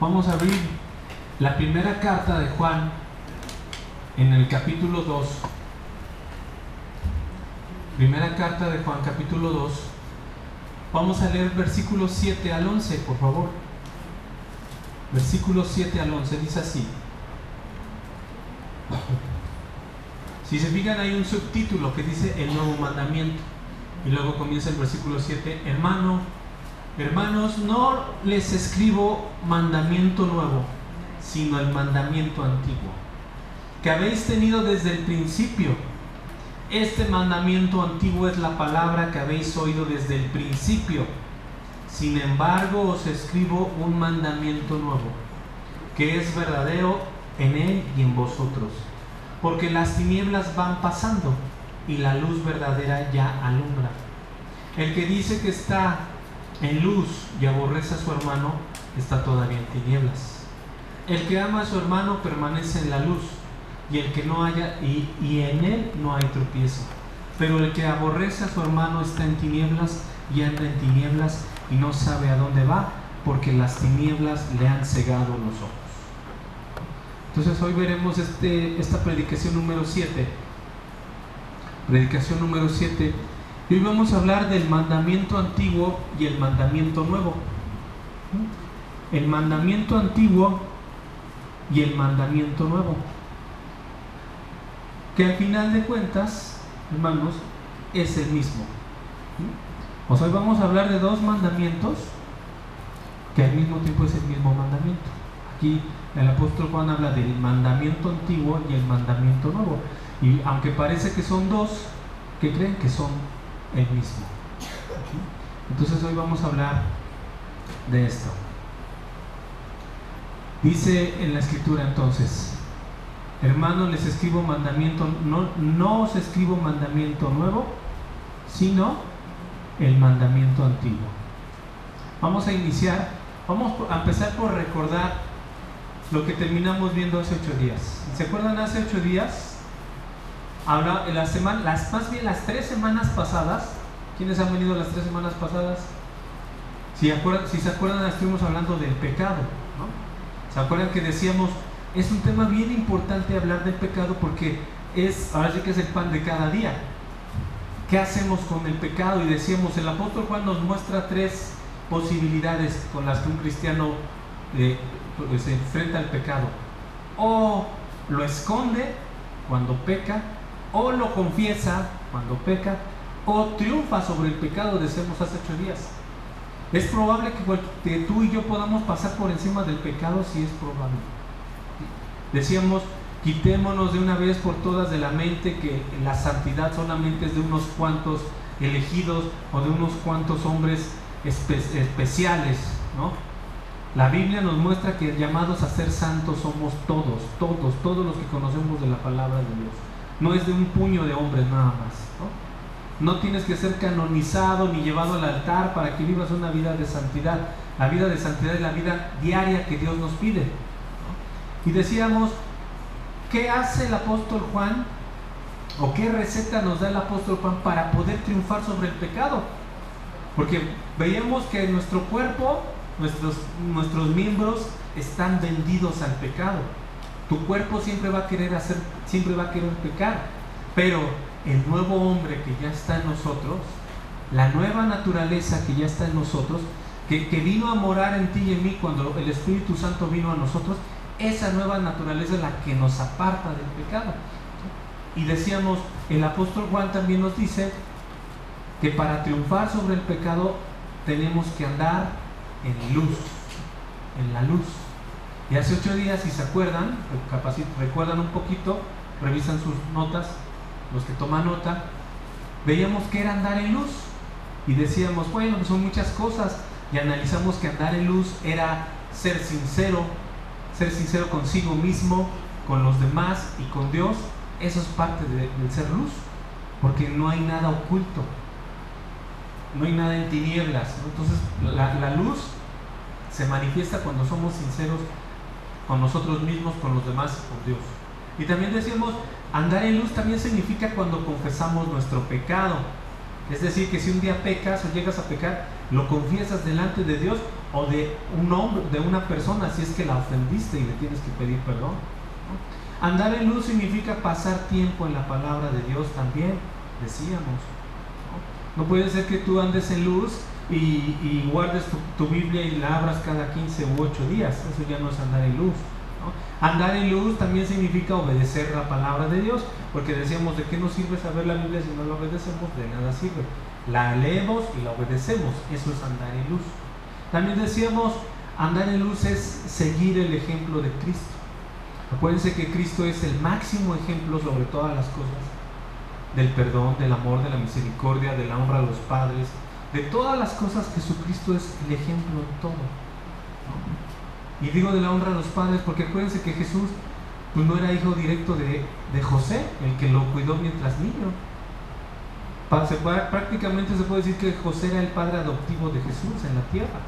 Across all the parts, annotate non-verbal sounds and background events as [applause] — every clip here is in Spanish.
Vamos a abrir la primera carta de Juan en el capítulo 2. Primera carta de Juan, capítulo 2. Vamos a leer versículos 7 al 11, por favor. Versículos 7 al 11 dice así. Si se fijan hay un subtítulo que dice el nuevo mandamiento. Y luego comienza el versículo 7. Hermano, hermanos, no les escribo mandamiento nuevo, sino el mandamiento antiguo, que habéis tenido desde el principio. Este mandamiento antiguo es la palabra que habéis oído desde el principio. Sin embargo, os escribo un mandamiento nuevo, que es verdadero en él y en vosotros. Porque las tinieblas van pasando y la luz verdadera ya alumbra. El que dice que está en luz y aborrece a su hermano, está todavía en tinieblas. El que ama a su hermano permanece en la luz y el que no haya y, en él no hay tropiezo. Pero el que aborrece a su hermano está en tinieblas y anda en tinieblas y no sabe a dónde va porque las tinieblas le han cegado los ojos. Entonces hoy veremos este, esta predicación número 7. Predicación número 7. Y hoy vamos a hablar del mandamiento antiguo y el mandamiento nuevo. El mandamiento antiguo y el mandamiento nuevo. Que al final de cuentas, hermanos, es el mismo. O sea, hoy vamos a hablar de dos mandamientos que al mismo tiempo es el mismo mandamiento. Aquí el apóstol Juan habla del mandamiento antiguo y el mandamiento nuevo. Y aunque parece que son dos, que creen que son el mismo. Entonces hoy vamos a hablar de esto. Dice en la escritura entonces, hermanos, les escribo mandamiento, no, no os escribo mandamiento nuevo, sino el mandamiento antiguo. Vamos a iniciar, vamos a empezar por recordar lo que terminamos viendo hace ocho días. ¿Se acuerdan hace ocho días? Habla, en la semana, las, más bien las tres semanas pasadas, ¿quiénes han venido las tres semanas pasadas? Si, acuerdan, si se acuerdan, estuvimos hablando del pecado. ¿no? ¿Se acuerdan que decíamos, es un tema bien importante hablar del pecado porque es, ahora sí que es el pan de cada día. ¿Qué hacemos con el pecado? Y decíamos, el apóstol Juan nos muestra tres posibilidades con las que un cristiano eh, pues, se enfrenta al pecado. O lo esconde cuando peca, o lo confiesa cuando peca, o triunfa sobre el pecado, decíamos hace ocho días. Es probable que, tú y yo podamos pasar por encima del pecado, si es probable. Decíamos, quitémonos de una vez por todas de la mente que la santidad solamente es de unos cuantos elegidos o de unos cuantos hombres espe especiales, ¿no? La Biblia nos muestra que llamados a ser santos somos todos, todos, todos los que conocemos de la palabra de Dios. No es de un puño de hombres nada más. ¿no? tienes que ser canonizado ni llevado al altar para que vivas una vida de santidad. La vida de santidad es la vida diaria que Dios nos pide. Y decíamos, ¿qué hace el apóstol Juan? ¿O qué receta nos da el apóstol Juan para poder triunfar sobre el pecado? Porque veíamos que nuestro cuerpo nuestros miembros están vendidos al pecado. Tu cuerpo siempre va a querer hacer, siempre va a querer pecar. Pero el nuevo hombre que ya está en nosotros, la nueva naturaleza que ya está en nosotros, que, que vino a morar en ti y en mí cuando el Espíritu Santo vino a nosotros, esa nueva naturaleza es la que nos aparta del pecado. Y decíamos, el apóstol Juan también nos dice que para triunfar sobre el pecado tenemos que andar en luz, en la luz. Y hace ocho días, si se acuerdan, recuerdan un poquito, revisan sus notas, los que toman nota, veíamos que era andar en luz. Y decíamos, bueno, pues son muchas cosas. Y analizamos que andar en luz era ser sincero, ser sincero consigo mismo, con los demás y con Dios. Eso es parte del ser luz, porque no hay nada oculto no hay nada en tinieblas. Entonces la, luz se manifiesta cuando somos sinceros con nosotros mismos, con los demás y con Dios. Y también decimos, andar en luz también significa cuando confesamos nuestro pecado. Es decir, que si un día pecas o llegas a pecar, lo confiesas delante de Dios o de un hombre, de una persona si es que la ofendiste y le tienes que pedir perdón. Andar en luz significa pasar tiempo en la palabra de Dios también, decíamos. No, puede ser que tú andes en luz y, guardes tu, Biblia y la abras cada 15 u 8 días. Eso ya no es andar en luz. Andar en luz también significa obedecer la palabra de Dios, porque decíamos, ¿de qué nos sirve saber la Biblia si no la obedecemos? De nada sirve. La leemos y la obedecemos. Eso es andar en luz. También decíamos, andar en luz es seguir el ejemplo de Cristo. Acuérdense que Cristo es el máximo ejemplo sobre todas las cosas. Del perdón, del amor, de la misericordia, de la honra a los padres. De todas las cosas, Jesucristo es el ejemplo en todo. Y digo de la honra a los padres porque acuérdense que Jesús pues, no era hijo directo de, de José, el que lo cuidó mientras niño. Prácticamente se puede decir que José era el padre adoptivo de Jesús en la tierra.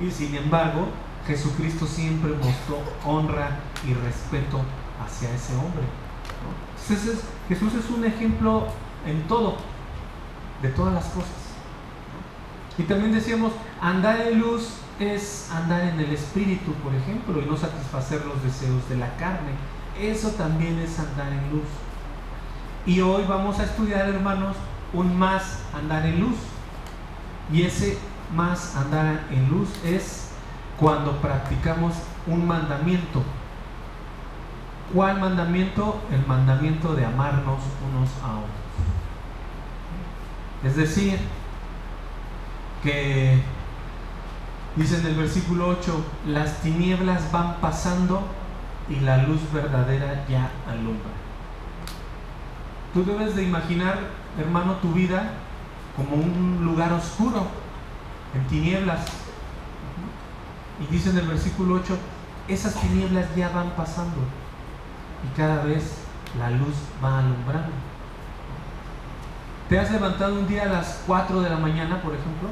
Y sin embargo, Jesucristo siempre mostró honra y respeto hacia ese hombre. Jesús es un ejemplo en todo, de todas las cosas. Y también decíamos, andar en luz es andar en el espíritu, por ejemplo, y no satisfacer los deseos de la carne. Eso también es andar en luz. Y hoy vamos a estudiar, hermanos, un más andar en luz. Y ese más andar en luz es cuando practicamos un mandamiento. ¿Cuál mandamiento? El mandamiento de amarnos unos a otros. Es decir, que dice en el versículo 8, las tinieblas van pasando y la luz verdadera ya alumbra. Tú debes de imaginar, hermano, tu vida como un lugar oscuro, en tinieblas. Y dice en el versículo 8, esas tinieblas ya van pasando y cada vez la luz va alumbrando. ¿Te has levantado un día a las 4 de la mañana, por ejemplo?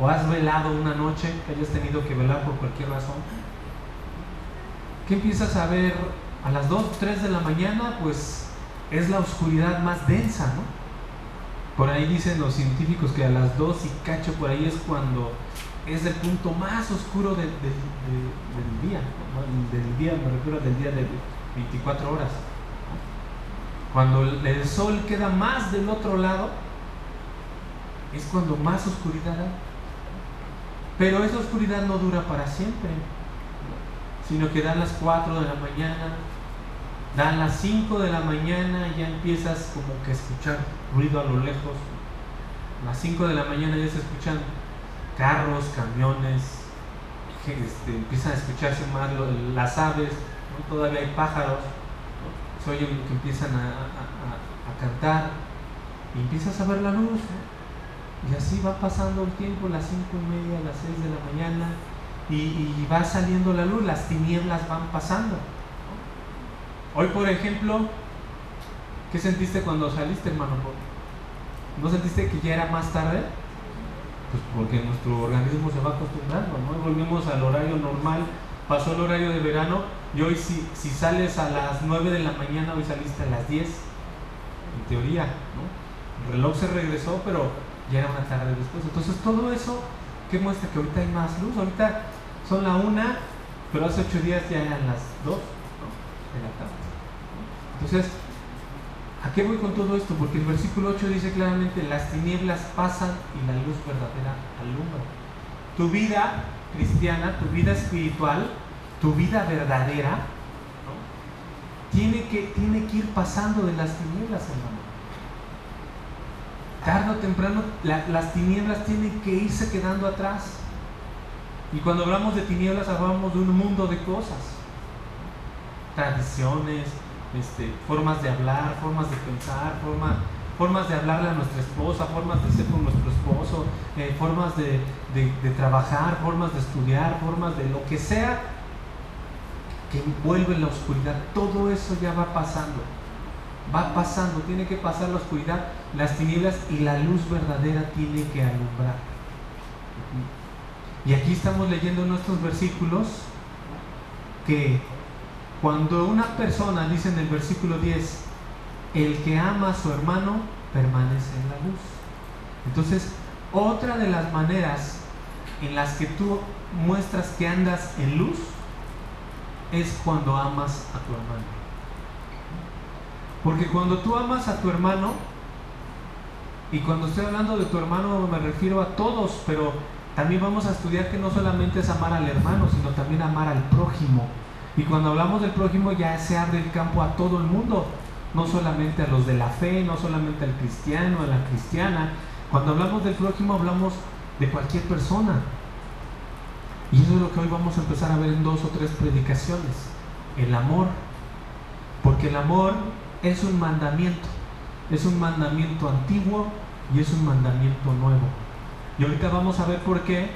¿O has velado una noche que hayas tenido que velar por cualquier razón? ¿Qué empiezas a ver a las 2, 3 de la mañana? Pues es la oscuridad más densa, ¿no? Por ahí dicen los científicos que a las 2 y cacho por ahí es cuando es el punto más oscuro del, día, del día, me refiero del día de 24 horas. Cuando el sol queda más del otro lado, es cuando más oscuridad hay. Pero esa oscuridad no dura para siempre, sino que da las 4 de la mañana, Dan las 5 de la mañana y ya empiezas como que a escuchar ruido a lo lejos. A las 5 de la mañana ya se escuchan carros, camiones, este, empiezan a escucharse más las aves, todavía hay pájaros, se oye que empiezan a, cantar y empiezas a ver la luz. Y así va pasando el tiempo, las 5 y media, las 6 de la mañana, y, y va saliendo la luz, las tinieblas van pasando. Hoy, por ejemplo, ¿qué sentiste cuando saliste, hermano? ¿No sentiste que ya era más tarde? Pues porque nuestro organismo se va acostumbrando, ¿no? Volvimos al horario normal, pasó el horario de verano y hoy si, si sales a las 9 de la mañana, hoy saliste a las 10, en teoría, ¿no? El reloj se regresó, pero ya era una tarde después. Entonces todo eso, ¿qué muestra? Que ahorita hay más luz, ahorita son la una, pero hace 8 días ya eran las 2 de la tarde. Entonces, ¿a qué voy con todo esto? Porque el versículo 8 dice claramente, las tinieblas pasan y la luz verdadera alumbra. Tu vida cristiana, tu vida espiritual, tu vida verdadera, tiene, que, tiene que ir pasando de las tinieblas, hermano. Tarde o temprano las tinieblas tienen que irse quedando atrás. Y cuando hablamos de tinieblas hablamos de un mundo de cosas, tradiciones, este, formas de hablar, formas de pensar, formas de hablarle a nuestra esposa, formas de ser con nuestro esposo, eh, formas de, trabajar, formas de estudiar, formas de lo que sea que envuelve la oscuridad. Todo eso ya va pasando. Va pasando, tiene que pasar la oscuridad, las tinieblas y la luz verdadera tiene que alumbrar. Y aquí estamos leyendo nuestros versículos que cuando una persona, dice en el versículo 10, el que ama a su hermano permanece en la luz. Entonces, otra de las maneras en las que tú muestras que andas en luz es cuando amas a tu hermano. Porque cuando tú amas a tu hermano, y cuando estoy hablando de tu hermano me refiero a todos, pero también vamos a estudiar que no solamente es amar al hermano, sino también amar al prójimo. Y cuando hablamos del prójimo ya se abre el campo a todo el mundo, no solamente a los de la fe, no solamente al cristiano, a la cristiana. Cuando hablamos del prójimo hablamos de cualquier persona. Y eso es lo que hoy vamos a empezar a ver en dos o tres predicaciones. El amor. Porque el amor es un mandamiento. Es un mandamiento antiguo y es un mandamiento nuevo. Y ahorita vamos a ver por qué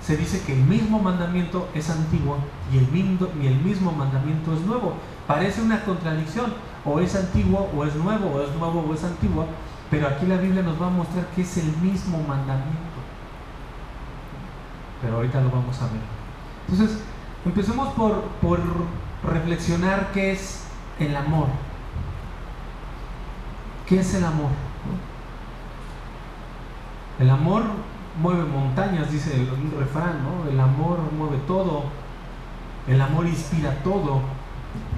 se dice que el mismo mandamiento es antiguo y el mismo, mandamiento es nuevo. Parece una contradicción, o es antiguo o es nuevo, o es nuevo o es antiguo, pero aquí la Biblia nos va a mostrar que es el mismo mandamiento. Pero ahorita lo vamos a ver. Entonces, empecemos por, por reflexionar qué es el amor. ¿Qué es el amor? El amor mueve montañas, dice el, refrán, ¿no? El amor mueve todo. El amor inspira todo.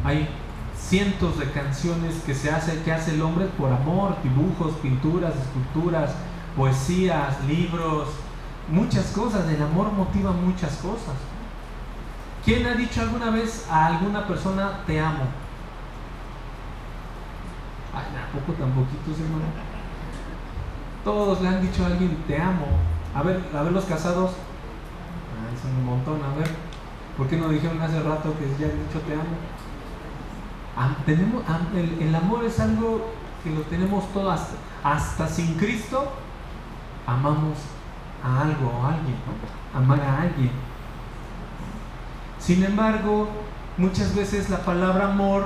Hay cientos de canciones que se hace, que hace el hombre por amor, dibujos, pinturas, esculturas, poesías, libros, muchas cosas. El amor motiva muchas cosas. ¿Quién ha dicho alguna vez a alguna persona te amo? Ay, poco tan poquitos, hermano? Todos le han dicho a alguien, te amo. A ver, a ver los casados. Ay, son un montón, a ver. ¿Por qué no dijeron hace rato que ya han dicho te amo? tenemos, el, amor es algo que lo tenemos todos, hasta, sin Cristo, amamos a algo o a alguien, amar a alguien. Sin embargo, muchas veces la palabra amor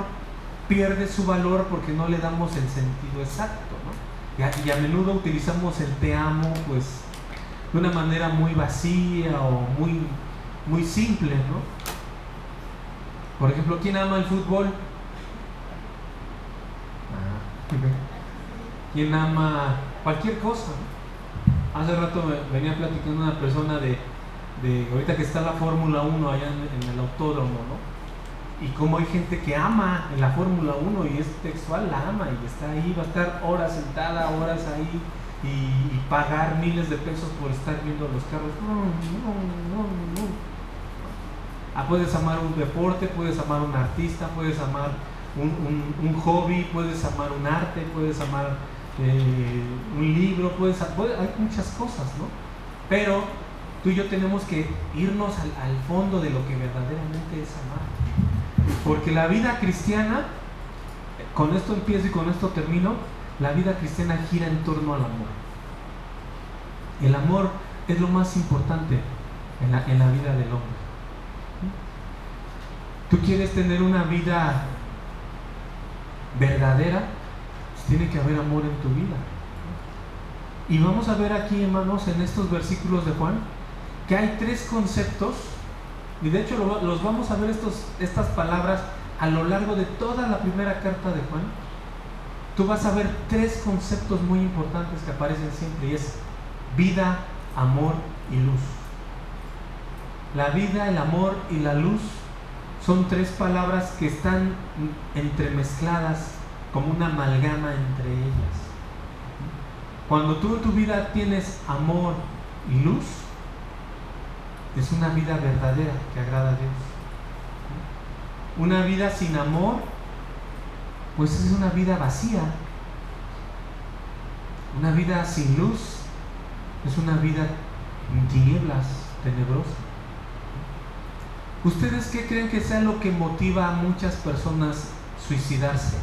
pierde su valor porque no le damos el sentido exacto, ¿no? Y a, menudo utilizamos el te amo, pues, de una manera muy vacía o muy, muy simple, ¿no? Por ejemplo, ¿quién ama el fútbol? Ah, [laughs] ¿Quién ama cualquier cosa? Hace rato venía platicando una persona de, de ahorita que está la Fórmula 1 allá en el autódromo, ¿no? Y como hay gente que ama en la Fórmula 1 y es textual, la ama y está ahí, va a estar horas sentada, horas ahí y, pagar miles de pesos por estar viendo los carros. No, no, no, no. Ah, puedes amar un deporte, puedes amar un artista, puedes amar un, hobby, puedes amar un arte, puedes amar eh, un libro, puedes, hay muchas cosas, ¿no? Pero tú y yo tenemos que irnos al fondo de lo que verdaderamente es amar. Porque la vida cristiana, con esto empiezo y con esto termino, la vida cristiana gira en torno al amor. El amor es lo más importante en la, vida del hombre. Tú quieres tener una vida verdadera, pues tiene que haber amor en tu vida. Y vamos a ver aquí, hermanos, en estos versículos de Juan, que hay tres conceptos y de hecho los vamos a ver estos, estas palabras a lo largo de toda la primera carta de Juan. Tú vas a ver tres conceptos muy importantes que aparecen siempre y es vida, amor y luz. La vida, el amor y la luz son tres palabras que están entremezcladas como una amalgama entre ellas. Cuando tú en tu vida tienes amor y luz, es una vida verdadera que agrada a Dios. Una vida sin amor, pues es una vida vacía. Una vida sin luz es una vida en tinieblas, tenebrosa. ¿Ustedes qué creen que sea lo que motiva a muchas personas suicidarse?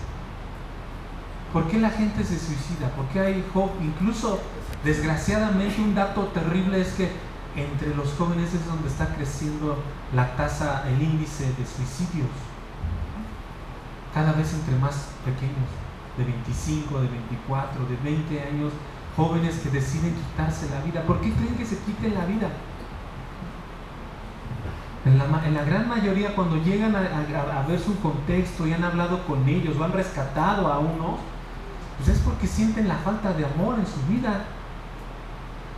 ¿Por qué la gente se suicida? ¿Por qué hay Incluso, desgraciadamente, un dato terrible es que entre los jóvenes es donde está creciendo la tasa, el índice de suicidios. Cada vez entre más pequeños, de 25, de 24, de 20 años, jóvenes que deciden quitarse la vida. ¿Por qué creen que se quiten la vida? En la, gran mayoría, cuando llegan a, a, ver su contexto y han hablado con ellos o han rescatado a uno, pues es porque sienten la falta de amor en su vida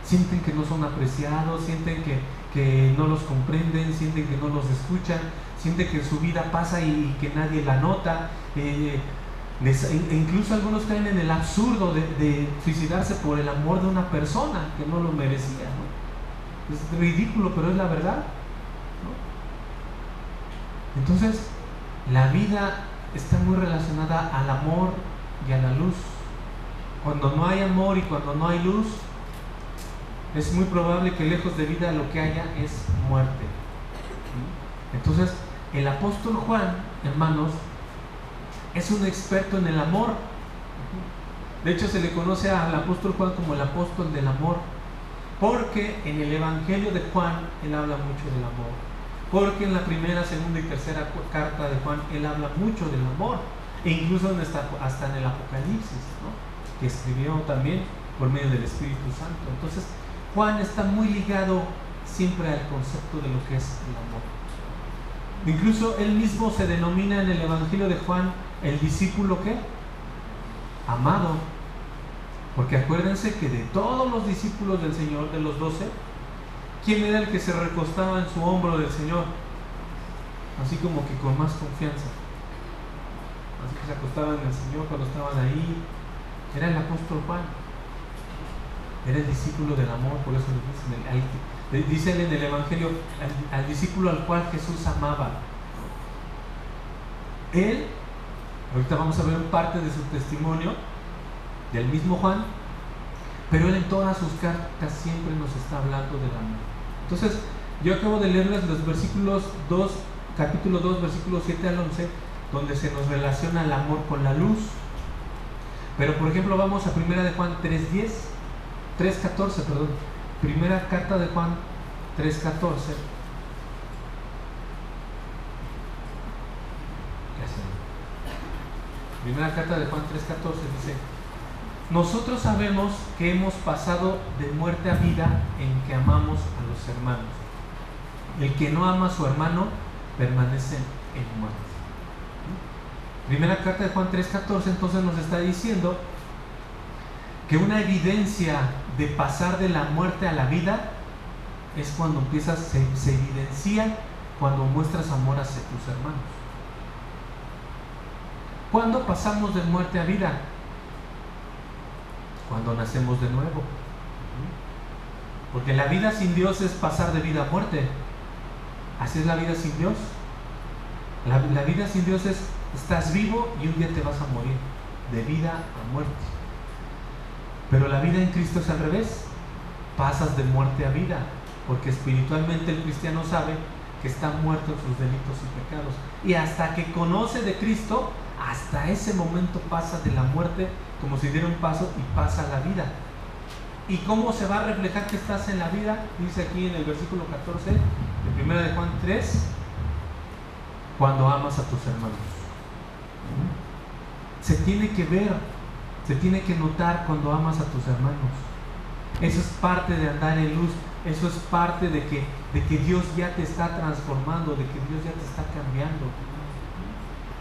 sienten que no son apreciados, sienten que, que no los comprenden, sienten que no los escuchan, sienten que su vida pasa y, que nadie la nota. Eh, e incluso algunos caen en el absurdo de, suicidarse por el amor de una persona que no lo merecía. Es ridículo, pero es la verdad. Entonces, la vida está muy relacionada al amor y a la luz. Cuando no hay amor y cuando no hay luz, es muy probable que lejos de vida lo que haya es muerte. Entonces, el apóstol Juan, hermanos, es un experto en el amor. De hecho, se le conoce al apóstol Juan como el apóstol del amor, porque en el Evangelio de Juan él habla mucho del amor. Porque en la primera, segunda y tercera carta de Juan él habla mucho del amor, e incluso hasta en el Apocalipsis, que escribió también por medio del Espíritu Santo. Entonces, Juan está muy ligado siempre al concepto de lo que es el amor. Incluso él mismo se denomina en el Evangelio de Juan el discípulo que amado. Porque acuérdense que de todos los discípulos del Señor, de los doce, ¿quién era el que se recostaba en su hombro del Señor? Así como que con más confianza. Así que se acostaban el Señor cuando estaban ahí. Era el apóstol Juan. Era el discípulo del amor, por eso le dicen, dicen en el Evangelio, al, discípulo al cual Jesús amaba. Él Ahorita vamos a ver parte de su testimonio del mismo Juan, pero él en todas sus cartas siempre nos está hablando del amor. Entonces, yo acabo de leerles los versículos 2, capítulo 2, versículos 7 al 11, donde se nos relaciona el amor con la luz. Pero por ejemplo, vamos a primera de Juan 3:10, 3:14, perdón. Primera carta de Juan 3:14 Primera carta de Juan 3:14 dice, nosotros sabemos que hemos pasado de muerte a vida en que amamos a los hermanos. El que no ama a su hermano permanece en muerte. Primera carta de Juan 3:14 entonces nos está diciendo que una evidencia de pasar de la muerte a la vida es cuando empiezas, se, se evidencia cuando muestras amor hacia tus hermanos. ¿Cuándo pasamos de muerte a vida? Cuando nacemos de nuevo. Porque la vida sin Dios es pasar de vida a muerte. Así es la vida sin Dios. La, vida sin Dios es, estás vivo y un día te vas a morir. De vida a muerte. Pero la vida en Cristo es al revés. Pasas de muerte a vida. Porque espiritualmente el cristiano sabe que está muerto en sus delitos y pecados. Y hasta que conoce de Cristo, hasta ese momento pasa de la muerte como si diera un paso y pasa a la vida. ¿Y cómo se va a reflejar que estás en la vida? Dice aquí en el versículo 14 de 1 de Juan 3, cuando amas a tus hermanos. Se tiene que ver, se tiene que notar cuando amas a tus hermanos. Eso es parte de andar en luz, eso es parte de que, de que Dios ya te está transformando, de que Dios ya te está cambiando.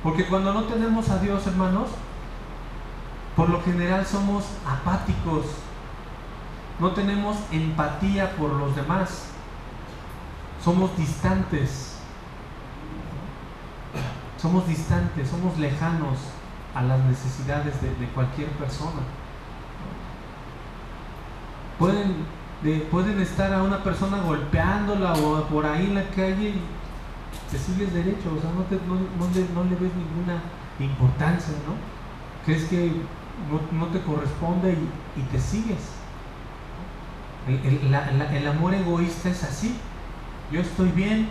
Porque cuando no tenemos a Dios, hermanos, por lo general somos apáticos. No tenemos empatía por los demás. Somos distantes. Somos distantes, somos lejanos a las necesidades de, cualquier persona. Pueden, pueden estar a una persona golpeándola o por ahí en la calle te sigues derecho, o sea, no, te, no, le ves ninguna importancia, ¿no? Crees que no, te corresponde y, te sigues. El, amor egoísta es así. Yo estoy bien,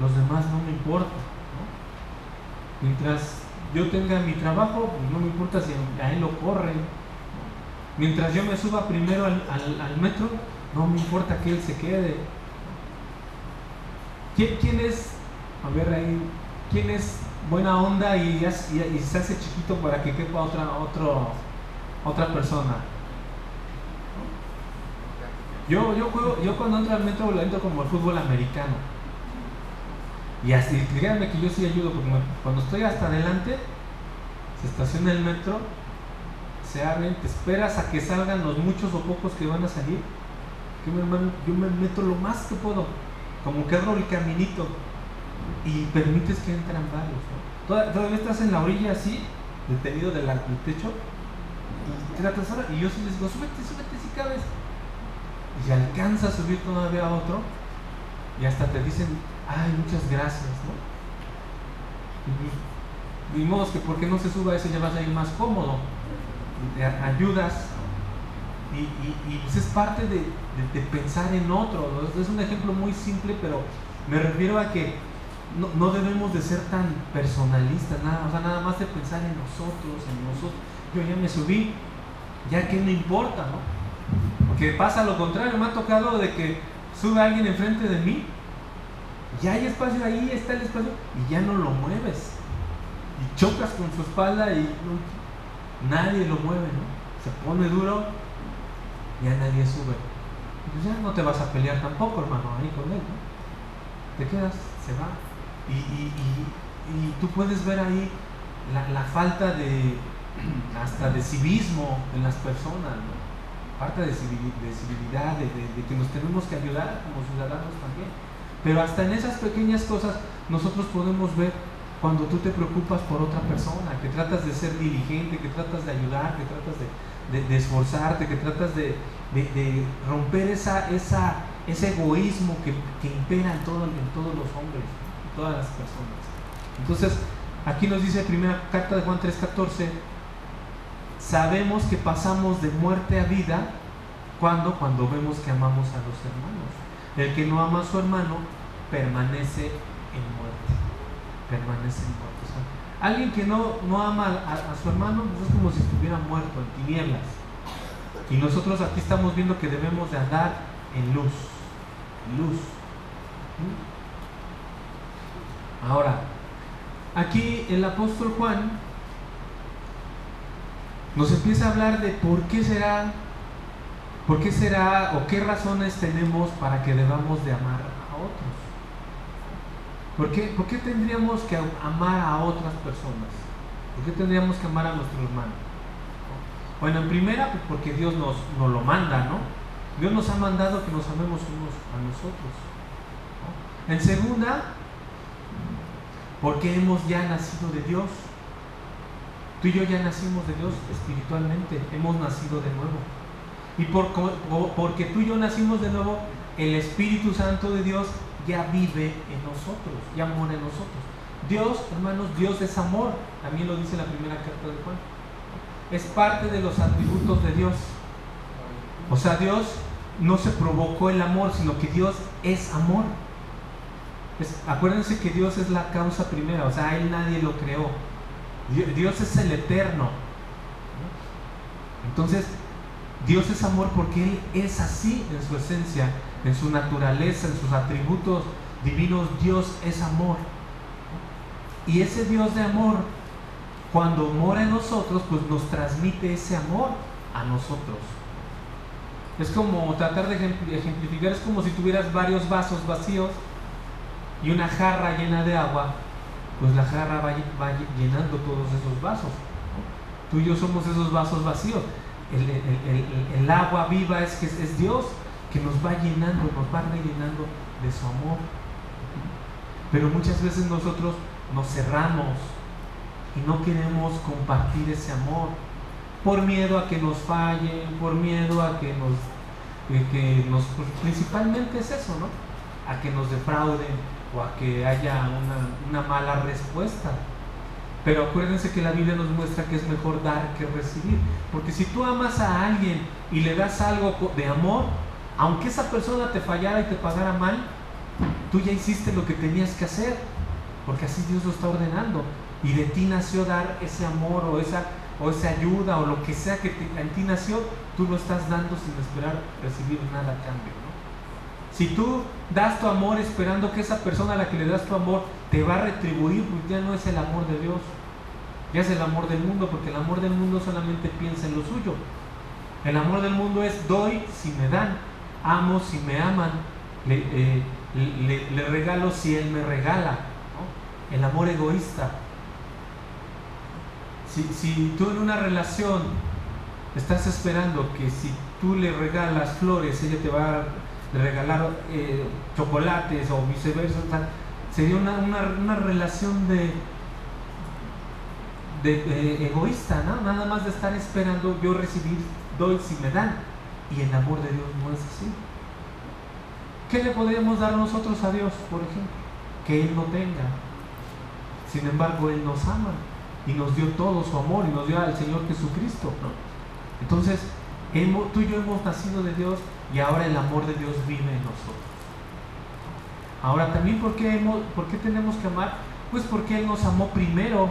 los demás no me importan. Mientras yo tenga mi trabajo, no me importa si a él lo corren. Mientras yo me suba primero al, al, metro, no me importa que él se quede. ¿Quién, quién es a ver ahí, ¿quién es buena onda y, se hace chiquito para que quepa otra, otro, otra persona? Yo, yo, juego, yo cuando entro al metro lo entro como el fútbol americano. Y así, díganme que yo sí ayudo, porque cuando estoy hasta adelante, se estaciona el metro, se abren, te esperas a que salgan los muchos o pocos que van a salir, mi hermano, yo me meto lo más que puedo, como que abro el caminito y permites que entran varios. ¿no? Todavía estás en la orilla así, detenido del, techo, y, y yo sí les digo, súbete, súbete si cabes. Y alcanza a subir todavía a otro, y hasta te dicen, ay, muchas gracias, ¿no? Y, modo que porque no se suba ese ya vas a ir más cómodo. ayudas y, y, pues es parte de, pensar en otro. Es un ejemplo muy simple, pero me refiero a que no, debemos de ser tan personalistas, nada, o sea, nada más de pensar en nosotros, en nosotros. Yo ya me subí, ya que no importa, ¿no? Porque pasa lo contrario, me ha tocado de que sube alguien enfrente de mí, ya hay espacio ahí, está el espacio, y ya no lo mueves. Y chocas con su espalda y nadie lo mueve, ¿no? Se pone duro, ya nadie sube. Pues ya no te vas a pelear tampoco, hermano, ahí con él, ¿no? Te quedas, se va. Y, tú puedes ver ahí la, falta de [clears throat] hasta de civismo en las personas, ¿no? Falta de, civilidad, de, que nos tenemos que ayudar como ciudadanos también. Pero hasta en esas pequeñas cosas nosotros podemos ver cuando tú te preocupas por otra persona, que tratas de ser diligente, que tratas de ayudar, que tratas de, esforzarte, que tratas de, romper esa, ese egoísmo que, impera en, todo, en todos los hombres, en todas las personas. Entonces, aquí nos dice primera carta de Juan 3:14, sabemos que pasamos de muerte a vida cuando cuando vemos que amamos a los hermanos. El que no ama a su hermano permanece en muerte. Permanece en muerte. Alguien que no, no ama a, su hermano pues es como si estuviera muerto en tinieblas. Y nosotros aquí estamos viendo que debemos de andar en luz. Luz. ¿Mm? Ahora, aquí el apóstol Juan nos empieza a hablar de por qué será, por qué será o qué razones tenemos para que debamos de amar a otros. ¿Por qué, tendríamos que amar a otras personas? ¿Por qué tendríamos que amar a nuestro hermano? Bueno, en primera, pues porque Dios nos, lo manda, ¿no? Dios nos ha mandado que nos amemos unos a nosotros. En segunda, porque hemos ya nacido de Dios. Tú y yo ya nacimos de Dios espiritualmente, hemos nacido de nuevo. Y por, porque tú y yo nacimos de nuevo, el Espíritu Santo de Dios ya vive en nosotros, ya mora en nosotros. Dios, hermanos, Dios es amor, también lo dice la primera carta de Juan. Es parte de los atributos de Dios. O sea, Dios no se provocó el amor, sino que Dios es amor. acuérdense que Dios es la causa primera, o sea, Él nadie lo creó. Dios es el eterno. Entonces, Dios es amor porque Él es así en su esencia en su naturaleza, en sus atributos divinos, Dios es amor. Y ese Dios de amor, cuando mora en nosotros, pues nos transmite ese amor a nosotros. Es como tratar de ejemplificar, es como si tuvieras varios vasos vacíos y una jarra llena de agua, pues la jarra va, llenando todos esos vasos. Tú y yo somos esos vasos vacíos. El, agua viva es que es Dios que nos va llenando, nos va rellenando de su amor. Pero muchas veces nosotros nos cerramos y no queremos compartir ese amor por miedo a que nos fallen, por miedo a que nos, que pues, principalmente es eso, ¿no? A que nos defrauden o a que haya una mala respuesta. Pero acuérdense que la Biblia nos muestra que es mejor dar que recibir. Porque si tú amas a alguien y le das algo de amor, aunque esa persona te fallara y te pagara mal, tú ya hiciste lo que tenías que hacer, porque así Dios lo está ordenando. Y de ti nació dar ese amor o esa, o esa ayuda o lo que sea que en ti nació, tú lo estás dando sin esperar recibir nada a cambio. Si tú das tu amor esperando que esa persona a la que le das tu amor te va a retribuir, pues ya no es el amor de Dios, ya es el amor del mundo, porque el amor del mundo solamente piensa en lo suyo. El amor del mundo es doy si me dan, amo si me aman, le, eh, regalo si Él me regala. El amor egoísta. Si, si, tú en una relación estás esperando que si tú le regalas flores, ella te va a regalar eh, chocolates o viceversa. sería una, una, relación de, egoísta. Nada más de estar esperando yo recibir, doy si me dan. Y el amor de Dios no es así. ¿Qué le podríamos dar nosotros a Dios, por ejemplo? Que Él no tenga. Sin embargo, Él nos ama y nos dio todo su amor y nos dio al Señor Jesucristo. Entonces, tú y yo hemos nacido de Dios y ahora el amor de Dios vive en nosotros. Ahora también, ¿por qué, hemos, ¿por qué tenemos que amar? Pues porque Él nos amó primero.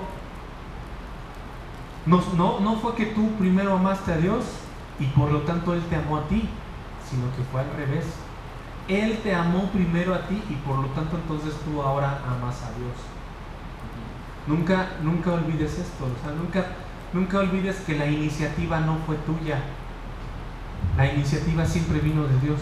no, no fue que tú primero amaste a Dios y por lo tanto Él te amó a ti, sino que fue al revés. Él te amó primero a ti y por lo tanto entonces tú ahora amas a Dios. Nunca, nunca olvides esto, o sea, nunca, nunca olvides que la iniciativa no fue tuya. La iniciativa siempre vino de Dios.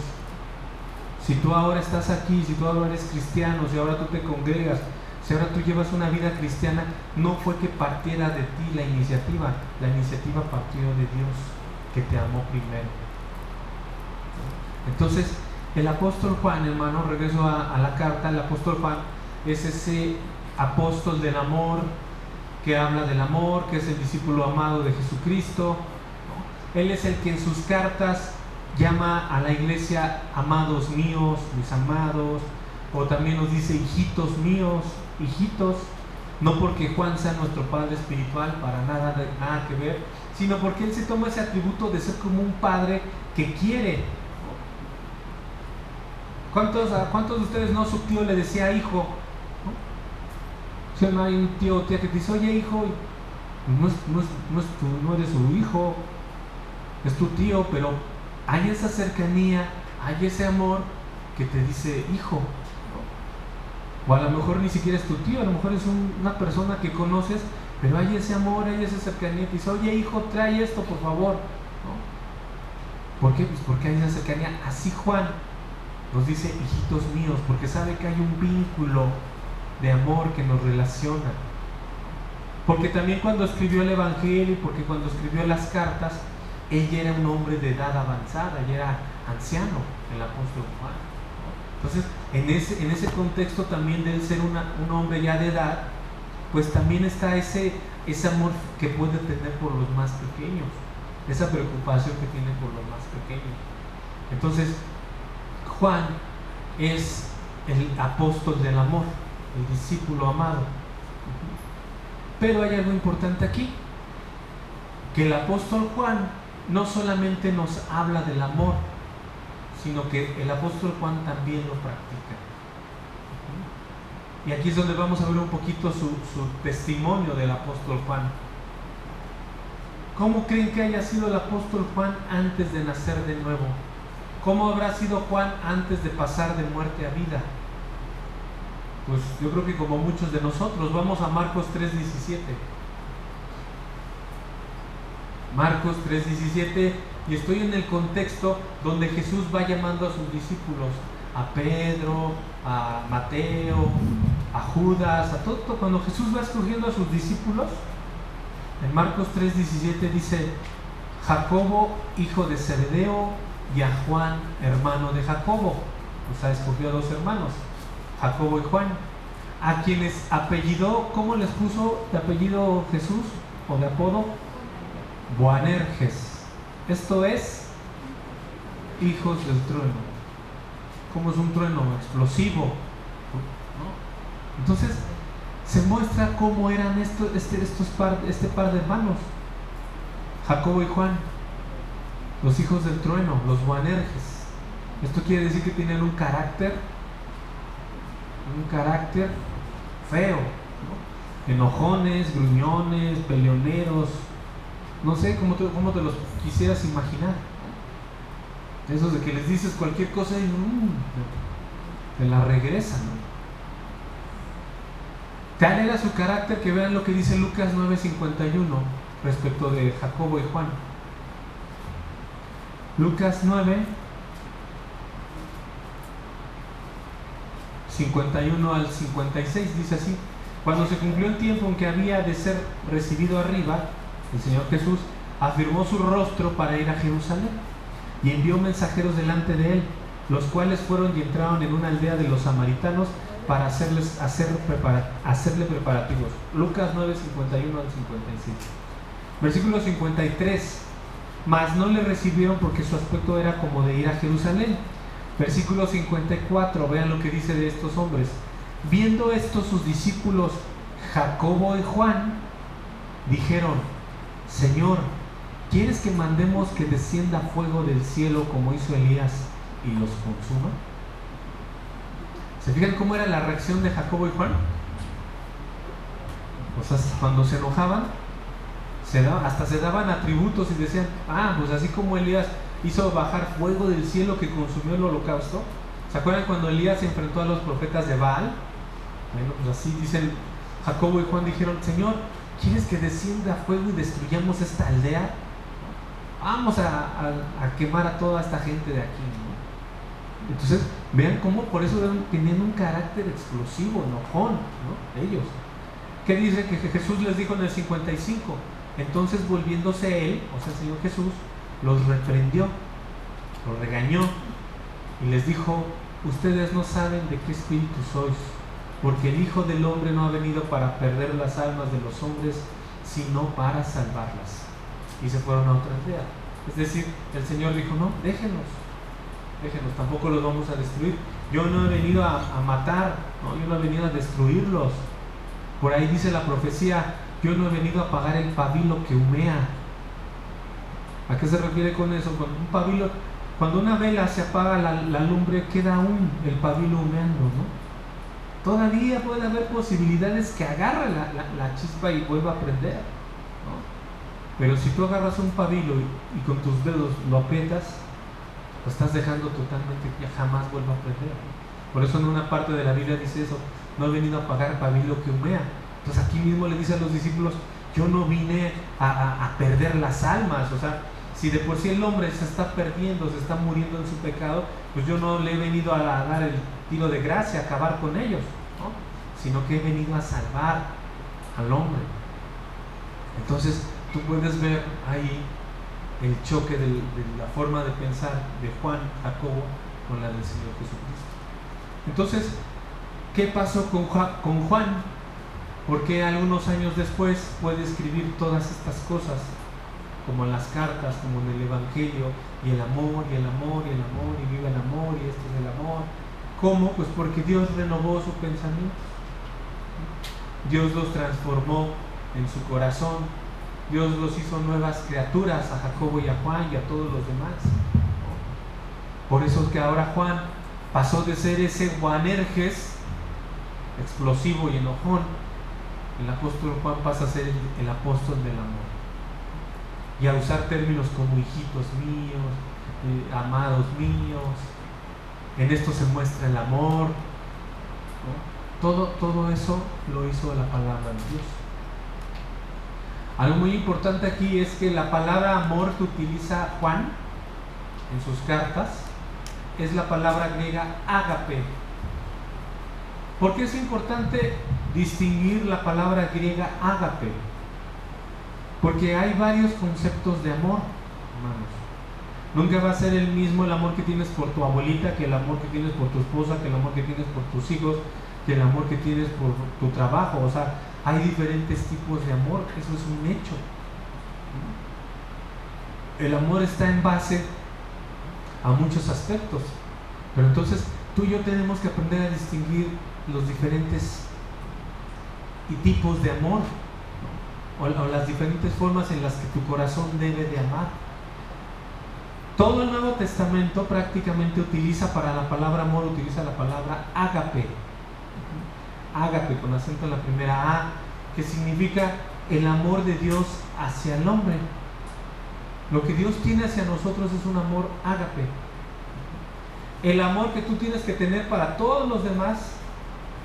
Si tú ahora estás aquí, si tú ahora eres cristiano, si ahora tú te congregas, si ahora tú llevas una vida cristiana, no fue que partiera de ti la iniciativa, la iniciativa partió de Dios, que te amó primero. Entonces, el apóstol Juan, hermano, regreso a, la carta, el apóstol Juan es ese apóstol del amor, que habla del amor, que es el discípulo amado de Jesucristo. Él es el que en sus cartas llama a la iglesia amados míos, mis amados, o también nos dice hijitos míos, hijitos, no porque Juan sea nuestro padre espiritual, para nada, nada que ver, sino porque él se toma ese atributo de ser como un padre que quiere. ¿Cuántos, ¿Cuántos de ustedes no su tío le decía hijo? Si no hay un tío o tía que te dice, oye hijo, no, es, no, es, no eres su hijo, es tu tío, pero hay esa cercanía, hay ese amor que te dice hijo. O a lo mejor ni siquiera es tu tío, a lo mejor es una persona que conoces, pero hay ese amor, hay esa cercanía, te dice, oye hijo, trae esto por favor. ¿Por qué? Pues porque hay esa cercanía. Así Juan nos dice, hijitos míos, porque sabe que hay un vínculo de amor que nos relaciona. Porque también cuando escribió el Evangelio, porque cuando escribió las cartas, ella era un hombre de edad avanzada, ella era anciano, el apóstol Juan. Entonces, en ese, en ese contexto también de ser una, un hombre ya de edad, pues también está ese, ese amor que puede tener por los más pequeños, esa preocupación que tiene por los más pequeños. Entonces, Juan es el apóstol del amor el discípulo amado. Pero hay algo importante aquí, que el apóstol Juan no solamente nos habla del amor, sino que el apóstol Juan también lo practica. Y aquí es donde vamos a ver un poquito su, testimonio del apóstol Juan. ¿Cómo creen que haya sido el apóstol Juan antes de nacer de nuevo? ¿Cómo habrá sido Juan antes de pasar de muerte a vida? pues yo creo que como muchos de nosotros, vamos a Marcos 3.17. Marcos 3.17 y estoy en el contexto donde Jesús va llamando a sus discípulos, a Pedro, a Mateo, a Judas, a todo. Cuando Jesús va escogiendo a sus discípulos, en Marcos 3.17 dice, Jacobo, hijo de Zebedeo, y a Juan, hermano de Jacobo. O sea, escogió a dos hermanos. Jacobo y Juan, a quienes apellidó, ¿cómo les puso de apellido Jesús o de apodo? Boanerges. Esto es hijos del trueno. ¿Cómo es un trueno? Explosivo. Entonces, se muestra cómo eran estos, este, estos par, este par de hermanos, Jacobo y Juan, los hijos del trueno, los Boanerges. Esto quiere decir que tienen un carácter un carácter feo, enojones, gruñones, peleoneros, no sé cómo te, los quisieras imaginar. Esos de que les dices cualquier cosa y mmm, te la regresan. Tal era su carácter que vean lo que dice Lucas 9:51 respecto de Jacobo y Juan. Lucas 9, 51 al 56, dice así, cuando se cumplió el tiempo en que había de ser recibido arriba, el Señor Jesús afirmó su rostro para ir a Jerusalén. y envió mensajeros delante de él, los cuales fueron y entraron en una aldea de los samaritanos para hacerles, hacer hacerle preparativos. Lucas 9, 51 al 55. Versículo 53. Mas no le recibieron porque su aspecto era como de ir a Jerusalén. Versículo 54. Vean lo que dice de estos hombres. Viendo esto sus discípulos Jacobo y Juan dijeron, Señor, ¿quieres que mandemos que descienda fuego del cielo como hizo Elías y los consuma? ¿Se fijan cómo era la reacción de Jacobo y Juan? O sea, cuando se enojaban, se hasta se daban atributos y decían, ah, pues así como Elías hizo bajar fuego del cielo que consumió el holocausto. ¿Se acuerdan cuando Elías se enfrentó a los profetas de Baal? Bueno, pues así dicen, Jacobo y Juan dijeron, Señor, ¿quieres que descienda fuego y destruyamos esta aldea? Vamos a, quemar a toda esta gente de aquí. Entonces, vean cómo por eso tenían un carácter explosivo, enojón, ¿no? Ellos. ¿Qué dice que Jesús les dijo en el 55? Entonces volviéndose él, o sea el Señor Jesús, los reprendió, los regañó y les dijo, ustedes no saben de qué espíritu sois, porque el Hijo del Hombre no ha venido para perder las almas de los hombres, sino para salvarlas. Y se fueron a otra aldea. Es decir, el Señor dijo, no, déjenlos, déjenos, tampoco los vamos a destruir. Yo no he venido a, matar, yo no he venido a destruirlos. Por ahí dice la profecía, yo no he venido a apagar el pabilo que humea. ¿A qué se refiere con eso? Cuando un pabilo, cuando una vela se apaga la, lumbre, queda aún el pabilo humeando, ¿no? Todavía puede haber posibilidades que agarre la, chispa y vuelva a prender. Pero si tú agarras un pabilo y, con tus dedos lo aprietas, lo estás dejando totalmente que jamás vuelva a prender. Por eso en una parte de la Biblia dice eso, no he venido a apagar el pabilo que humea. Entonces aquí mismo le dice a los discípulos, yo no vine a, perder las almas, o sea, si de por sí el hombre se está perdiendo, se está muriendo en su pecado, pues yo no le he venido a, dar el tiro de gracia, acabar con ellos, sino que he venido a salvar al hombre. Entonces tú puedes ver ahí el choque de, la forma de pensar de Juan, Jacobo, con la del Señor Jesucristo. Entonces, ¿qué pasó con con Juan? Porque algunos años después puede escribir todas estas cosas, como en las cartas, como en el Evangelio, y el amor, y el amor, y el amor, y viva el amor, y este es el amor. ¿Cómo? Pues porque Dios renovó su pensamiento. Dios los transformó en su corazón. Dios los hizo nuevas criaturas a Jacobo y a Juan y a todos los demás. Por eso es que ahora Juan pasó de ser ese Juanerges explosivo y enojón el apóstol Juan pasa a ser el, apóstol del amor. Y a usar términos como hijitos míos, eh, amados míos. En esto se muestra el amor. Todo, todo eso lo hizo la palabra de Dios. Algo muy importante aquí es que la palabra amor que utiliza Juan en sus cartas es la palabra griega ágape. ¿Por qué es importante distinguir la palabra griega ágape, porque hay varios conceptos de amor, hermanos. Nunca va a ser el mismo el amor que tienes por tu abuelita, que el amor que tienes por tu esposa, que el amor que tienes por tus hijos, que el amor que tienes por tu trabajo. O sea, hay diferentes tipos de amor, eso es un hecho. El amor está en base a muchos aspectos, pero entonces tú y yo tenemos que aprender a distinguir los diferentes tipos de amor, o, las diferentes formas en las que tu corazón debe de amar. Todo el Nuevo Testamento prácticamente utiliza para la palabra amor, utiliza la palabra ágape. Ágape con acento en la primera A, que significa el amor de Dios hacia el hombre. Lo que Dios tiene hacia nosotros es un amor ágape. El amor que tú tienes que tener para todos los demás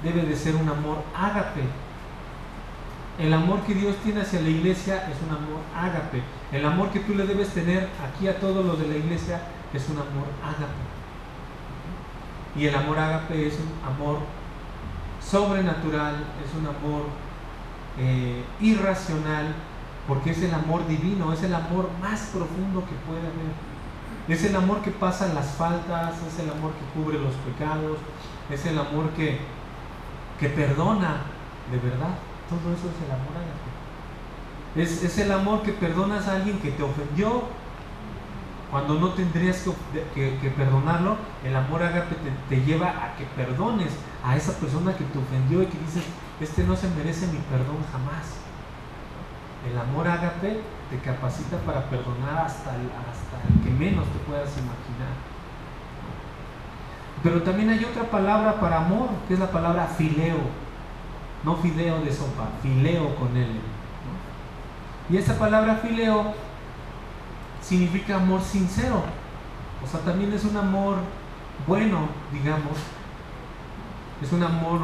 debe de ser un amor ágape. El amor que Dios tiene hacia la iglesia es un amor ágape. El amor que tú le debes tener aquí a todos los de la iglesia es un amor ágape. Y el amor ágape es un amor sobrenatural, es un amor eh, irracional, porque es el amor divino, es el amor más profundo que puede haber. Es el amor que pasa las faltas, es el amor que cubre los pecados, es el amor que, que perdona de verdad. Todo eso es el amor ágape. Es, es el amor que perdonas a alguien que te ofendió, cuando no tendrías que, perdonarlo, el amor ágape te, te, lleva a que perdones a esa persona que te ofendió y que dices, este no se merece mi perdón jamás. El amor ágape te capacita para perdonar hasta el, hasta el que menos te puedas imaginar. Pero también hay otra palabra para amor, que es la palabra fileo. No fideo de sopa, fileo con él. Y esa palabra fileo significa amor sincero. O sea, también es un amor bueno, digamos. Es un amor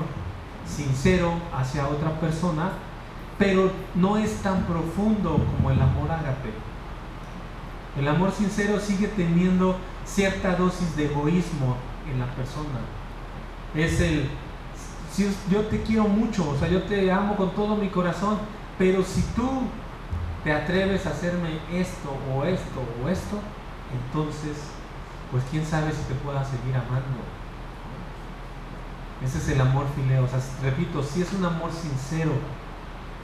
sincero hacia otra persona, pero no es tan profundo como el amor ágape. El amor sincero sigue teniendo cierta dosis de egoísmo en la persona. Es el, si yo te quiero mucho, o sea, yo te amo con todo mi corazón, pero si tú te atreves a hacerme esto o esto o esto, entonces, pues quién sabe si te pueda seguir amando. Ese es el amor fileo. O sea, repito, sí es un amor sincero,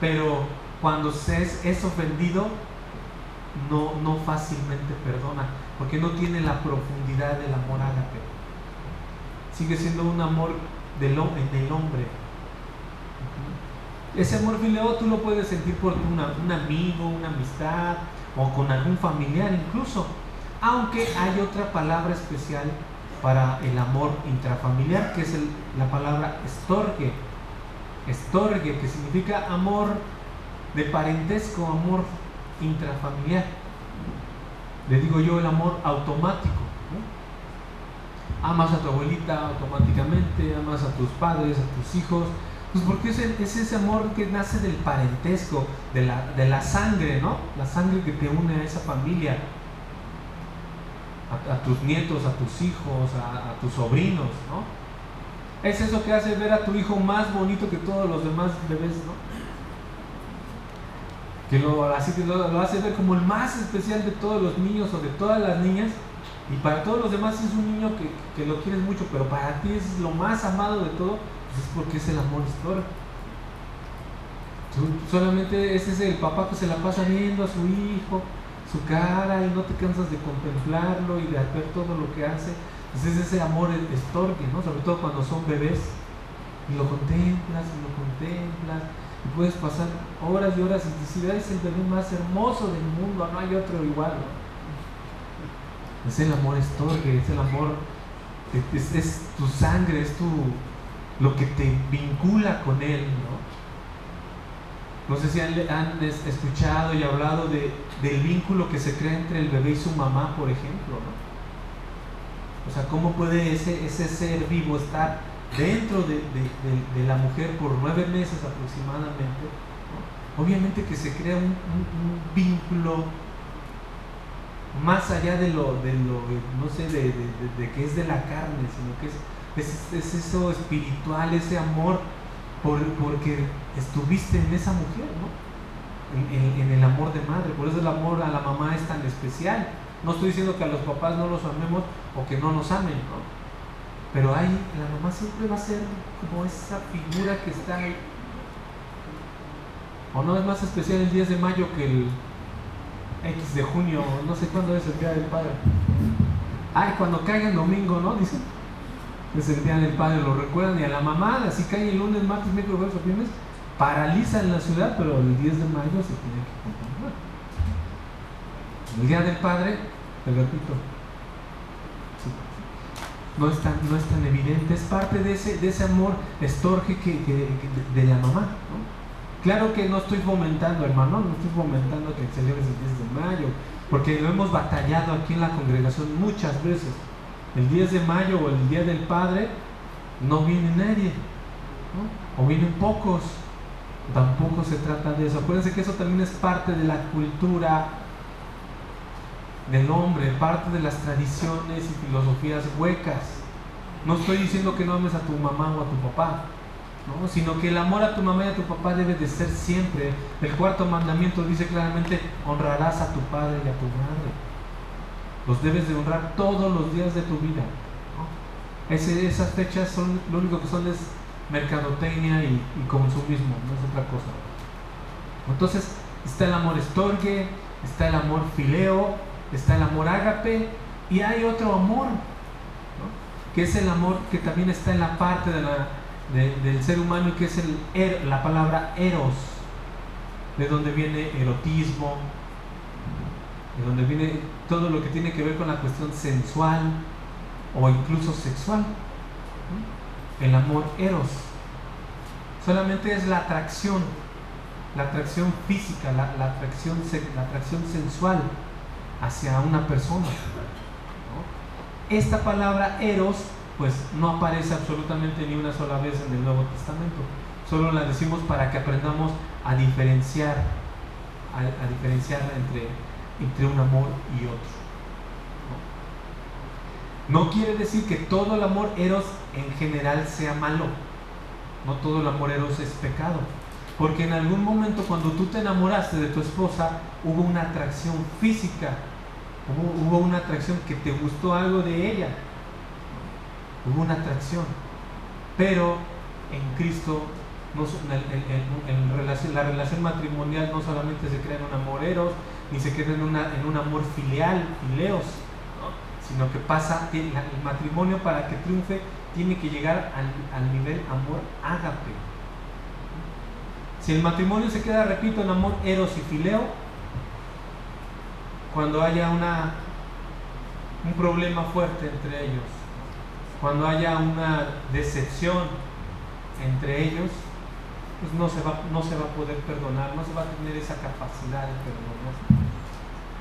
pero cuando se es, ofendido, no, no fácilmente perdona, porque no tiene la profundidad del amor ágape. Sigue siendo un amor del, en el hombre, ese amor fileo tú lo puedes sentir por un amigo, una amistad o con algún familiar incluso. Aunque hay otra palabra especial para el amor intrafamiliar, que es la palabra estorge. Estorge, que significa amor de parentesco, amor intrafamiliar. Le digo yo el amor automático. Amas a tu abuelita automáticamente, amas a tus padres, a tus hijos, pues porque es, ese amor que nace del parentesco, de la, de la, sangre, ¿no? La sangre que te une a esa familia, a, tus nietos, a tus hijos, a, tus sobrinos, ¿no? Es eso que hace ver a tu hijo más bonito que todos los demás bebés, ¿no? Que lo, así que lo, hace ver como el más especial de todos los niños o de todas las niñas. Y para todos los demás es un niño que, lo quieres mucho, pero para ti es lo más amado de todo es porque es el amor histórico. solamente ese es el papá que se la pasa viendo a su hijo, su cara y no te cansas de contemplarlo y de ver todo lo que hace. Entonces es ese amor estorque, ¿no? Sobre todo cuando son bebés. Y lo contemplas y lo contemplas. Y puedes pasar horas y horas y decir, es el bebé más hermoso del mundo, no hay otro igual. Es el amor estorque, es el amor, es tu sangre, es tu, lo que te vincula con Él, ¿no? No sé si han, escuchado y hablado de, del vínculo que se crea entre el bebé y su mamá, por ejemplo, ¿no? O sea, ¿cómo puede ese ser vivo estar dentro de, la mujer por nueve meses aproximadamente? Obviamente que se crea un, vínculo más allá de lo, de lo no sé, de, que es de la carne, sino que es es, eso espiritual, ese amor por, porque estuviste en esa mujer, ¿no? En, el amor de madre. Por eso el amor a la mamá es tan especial. No estoy diciendo que a los papás no los amemos o que no nos amen, ¿no? Pero hay, la mamá siempre va a ser como esa figura que está ahí. ¿O no es más especial el 10 de mayo que el X de junio? No sé cuándo es el Día del Padre. Ay, cuando caiga el domingo, ¿no? Dicen es el día del padre, lo recuerdan, y a la mamá, así cae el lunes, martes, miércoles, viernes, paralizan la ciudad, pero el 10 de mayo se tiene que continuar. El día del padre, te repito, no, es tan, no es tan evidente, es parte de ese, de ese amor estorge que, de, la mamá. Claro que no estoy fomentando, hermano, no estoy fomentando que celebres el 10 de mayo, porque lo hemos batallado aquí en la congregación muchas veces el 10 de mayo o el Día del Padre, no viene nadie, o vienen pocos. Tampoco se trata de eso. Acuérdense que eso también es parte de la cultura del hombre, parte de las tradiciones y filosofías huecas. No estoy diciendo que no ames a tu mamá o a tu papá, ¿no? sino que el amor a tu mamá y a tu papá debe de ser siempre. El cuarto mandamiento dice claramente, honrarás a tu padre y a tu madre. Los debes de honrar todos los días de tu vida. esas fechas son lo único que son es mercadotecnia y, consumismo, no es otra cosa. Entonces está el amor estorgue, está el amor fileo, está el amor ágape y hay otro amor, que es el amor que también está en la parte de la, del ser humano y que es el, er, la palabra eros, de donde viene erotismo, de donde viene todo lo que tiene que ver con la cuestión sensual o incluso sexual. El amor eros solamente es la atracción, la atracción física, la, atracción, la atracción sensual hacia una persona. Esta palabra eros pues no aparece absolutamente ni una sola vez en el Nuevo Testamento. Solo la decimos para que aprendamos a diferenciar, a, diferenciar entre, entre un amor y otro. ¿no? quiere decir que todo el amor eros en general sea malo. No todo el amor eros es pecado. Porque en algún momento cuando tú te enamoraste de tu esposa, hubo una atracción física, hubo, hubo una atracción que te gustó algo de ella, hubo una atracción. Pero en Cristo, la relación matrimonial no solamente se crea en un amor eros, ni se queda en, un amor filial, fileos, sino que pasa, el, matrimonio para que triunfe tiene que llegar al, nivel amor ágape. Si el matrimonio se queda, repito, en amor eros y fileo, cuando haya un problema fuerte entre ellos, cuando haya una decepción entre ellos, pues no se, va, no se va a poder perdonar, no se va a tener esa capacidad de perdonar.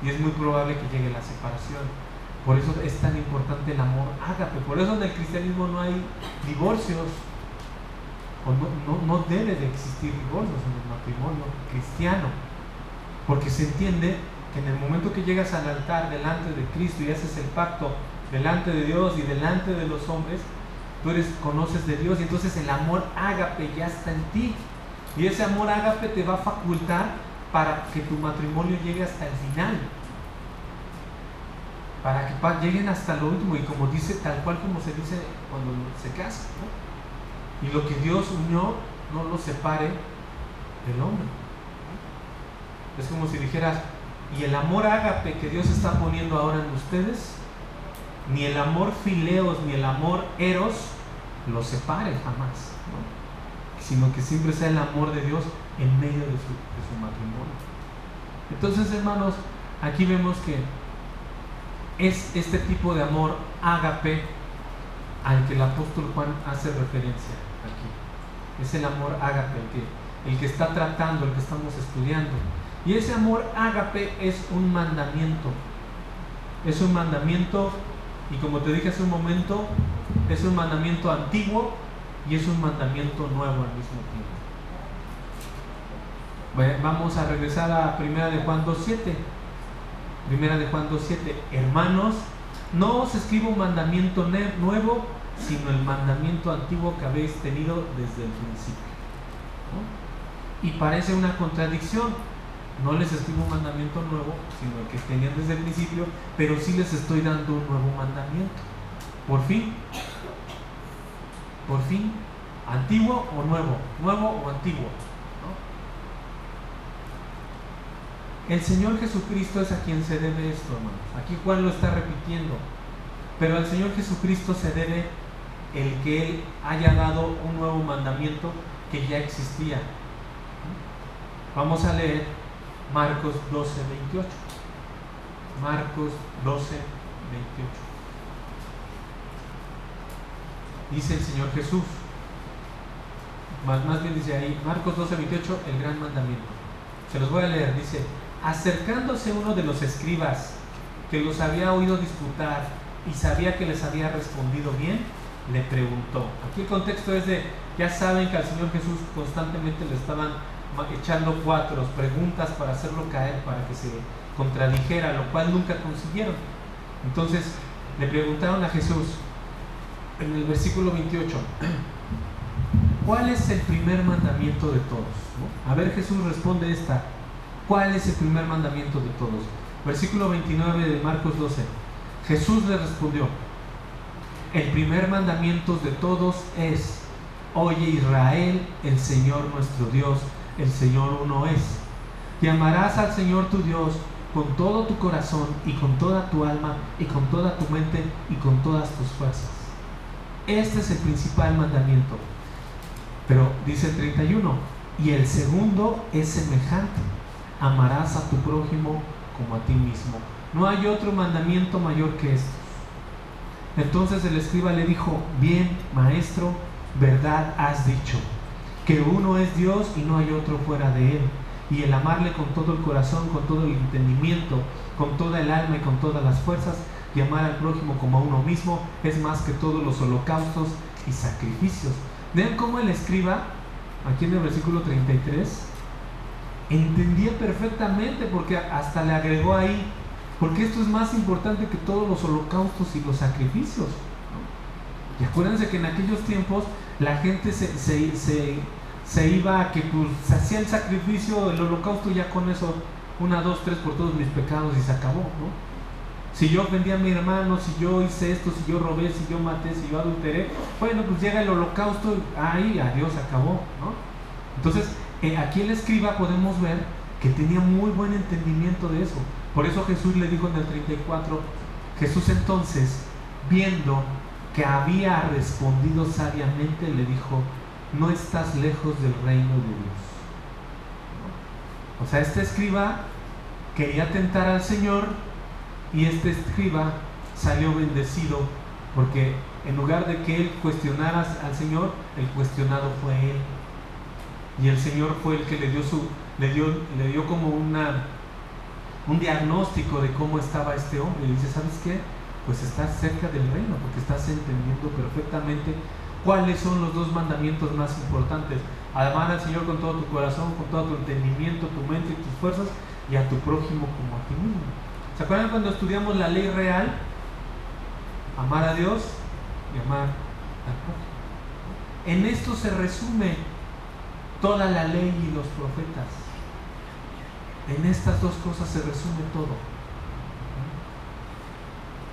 Y es muy probable que llegue la separación. Por eso es tan importante el amor ágape. Por eso en el cristianismo no hay divorcios. O no, no debe de existir divorcios en el matrimonio cristiano. Porque se entiende que en el momento que llegas al altar delante de Cristo y haces el pacto delante de Dios y delante de los hombres, tú eres, conoces de Dios y entonces el amor ágape ya está en ti. Y ese amor ágape te va a facultar para que tu matrimonio llegue hasta el final. Para que lleguen hasta lo último y como dice, tal cual como se dice cuando se casa. Y lo que Dios unió no lo separe del hombre. Es como si dijeras, y el amor ágape que Dios está poniendo ahora en ustedes, ni el amor fileos, ni el amor eros los separe jamás, sino que siempre sea el amor de Dios en medio de su, matrimonio. Entonces, hermanos, aquí vemos que es este tipo de amor ágape al que el apóstol Juan hace referencia aquí. Es el amor ágape, el que, el que está tratando, el que estamos estudiando. Y ese amor ágape es un mandamiento. Es un mandamiento y como te dije hace un momento, es un mandamiento antiguo y es un mandamiento nuevo al mismo tiempo. Vamos a regresar a Primera de Juan 2.7. Primera de Juan 2.7. Hermanos, no os escribo un mandamiento nuevo, sino el mandamiento antiguo que habéis tenido desde el principio. Y parece una contradicción no les escribo un mandamiento nuevo, sino el que tenían desde el principio, pero sí les estoy dando un nuevo mandamiento. Por fin, por fin, antiguo o nuevo, nuevo o antiguo. El Señor Jesucristo es a quien se debe esto, hermanos. Aquí Juan lo está repitiendo. Pero al Señor Jesucristo se debe el que Él haya dado un nuevo mandamiento que ya existía. Vamos a leer Marcos 12, 28. Marcos 12, 28. Dice el Señor Jesús. Más, más bien dice ahí, Marcos 12, 28, el gran mandamiento. Se los voy a leer. Dice, acercándose uno de los escribas que los había oído disputar y sabía que les había respondido bien, le preguntó. Aquí el contexto es de, ya saben que al Señor Jesús constantemente le estaban echando cuatro preguntas para hacerlo caer, para que se contradijera, lo cual nunca consiguieron. Entonces le preguntaron a Jesús en el versículo 28, [clears throat] ¿cuál es el primer mandamiento de todos? A ver, Jesús responde esta, ¿cuál es el primer mandamiento de todos? Versículo 29 de Marcos 12, Jesús le respondió, el primer mandamiento de todos es, oye Israel, el Señor nuestro Dios, el Señor uno es. Y amarás al Señor tu Dios con todo tu corazón y con toda tu alma y con toda tu mente y con todas tus fuerzas. Este es el principal mandamiento. Pero dice el 31, y el segundo es semejante, amarás a tu prójimo como a ti mismo. No hay otro mandamiento mayor que estos. Entonces el escriba le dijo, bien, maestro, verdad has dicho, que uno es Dios y no hay otro fuera de él. Y el amarle con todo el corazón, con todo el entendimiento, con toda el alma y con todas las fuerzas, y amar al prójimo como a uno mismo, es más que todos los holocaustos y sacrificios. Vean cómo el escriba, aquí en el versículo 33, entendía perfectamente porque hasta le agregó ahí, porque esto es más importante que todos los holocaustos y los sacrificios. Y acuérdense que en aquellos tiempos la gente se, se, iba a que pues, se hacía el sacrificio, el holocausto, ya con eso, una, dos, tres por todos mis pecados y se acabó, ¿no? Si yo ofendí a mi hermano, si yo hice esto, si yo robé, si yo maté, si yo adulteré, bueno, pues llega el holocausto, ahí, adiós, acabó, ¿no? Entonces, eh, aquí el escriba podemos ver que tenía muy buen entendimiento de eso. Por eso Jesús le dijo en el 34, Jesús entonces, viendo que había respondido sabiamente, le dijo, no estás lejos del reino de Dios. O sea, este escriba quería tentar al Señor y este escriba salió bendecido porque en lugar de que él cuestionara al Señor, el cuestionado fue él. Y el Señor fue el que le dio su le dio le dio como una un diagnóstico de cómo estaba este hombre. Y dice, ¿sabes qué? Pues estás cerca del reino, porque estás entendiendo perfectamente cuáles son los dos mandamientos más importantes. Amar al Señor con todo tu corazón, con todo tu entendimiento, tu mente y tus fuerzas, y a tu prójimo como a ti mismo. ¿Se acuerdan cuando estudiamos la ley real? Amar a Dios y amar al prójimo. En esto se resume toda la ley y los profetas. En estas dos cosas se resume todo.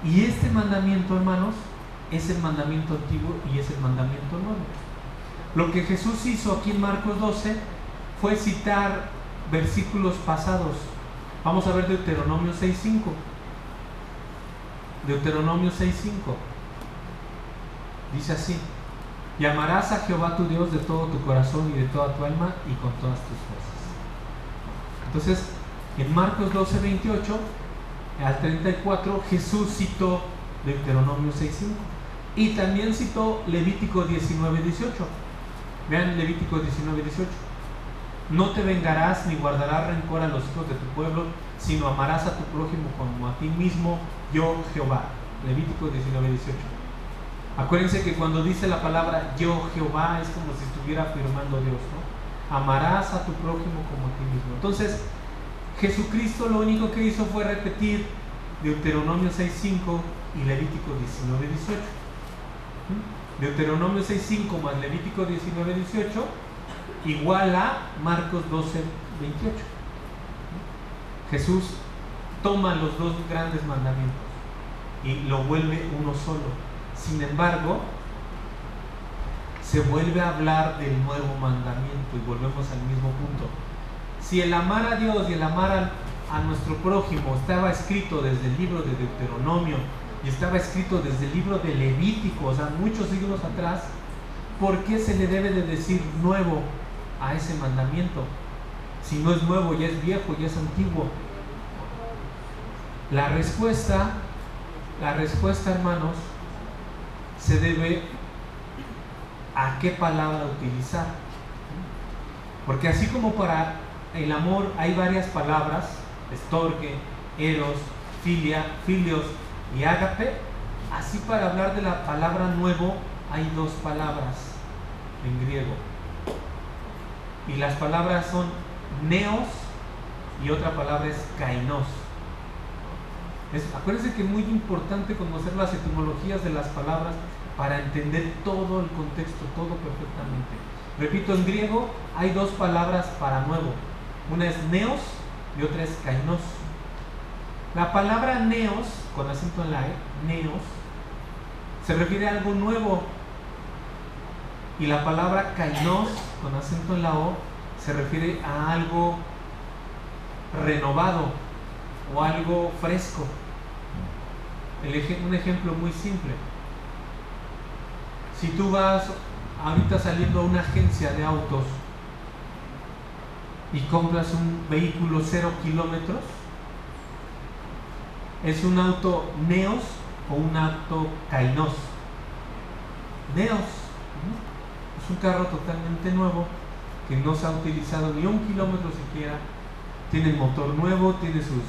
Y este mandamiento, hermanos, es el mandamiento antiguo y es el mandamiento nuevo. Lo que Jesús hizo aquí en Marcos 12 fue citar versículos pasados. Vamos a ver Deuteronomio 6.5. Deuteronomio 6.5. Dice así. Llamarás a Jehová tu Dios de todo tu corazón y de toda tu alma y con todas tus fuerzas. Entonces, en Marcos 12, 28 al 34, Jesús citó Deuteronomio 6.5 y también citó Levítico 19, 18. Vean Levítico 19, 18. No te vengarás ni guardarás rencor a los hijos de tu pueblo, sino amarás a tu prójimo como a ti mismo, yo Jehová. Levítico 19, 18. Acuérdense que cuando dice la palabra yo Jehová es como si estuviera afirmando Dios, ¿no? Amarás a tu prójimo como a ti mismo. Entonces, Jesucristo lo único que hizo fue repetir Deuteronomio 6.5 y Levítico 19.18. ¿Mm? Deuteronomio 6.5 más Levítico 19.18 igual a Marcos 12.28. ¿Mm? Jesús toma los dos grandes mandamientos y lo vuelve uno solo. Sin embargo, se vuelve a hablar del nuevo mandamiento y volvemos al mismo punto. Si el amar a Dios y el amar a, nuestro prójimo estaba escrito desde el libro de Deuteronomio y estaba escrito desde el libro de Levítico, o sea, muchos siglos atrás, ¿por qué se le debe de decir nuevo a ese mandamiento? Si no es nuevo, ya es viejo, ya es antiguo. La respuesta, la respuesta, hermanos, se debe a qué palabra utilizar. Porque así como para el amor hay varias palabras, estorque, eros, filia, filios y ágape, así para hablar de la palabra nuevo hay dos palabras en griego. Y las palabras son neos y otra palabra es kainos. acuérdense que es muy importante conocer las etimologías de las palabras para entender todo el contexto, todo perfectamente. Repito, en griego hay dos palabras para nuevo. Una es neos y otra es kainos. La palabra neos, con acento en la E, neos, se refiere a algo nuevo. Y la palabra kainos, con acento en la O, se refiere a algo renovado o algo fresco. un ejemplo muy simple. Si tú vas ahorita saliendo a una agencia de autos y compras un vehículo cero kilómetros, ¿es un auto Neos o un auto Kainos? Neos. Es un carro totalmente nuevo que no se ha utilizado ni un kilómetro siquiera. Tiene motor nuevo, tiene sus,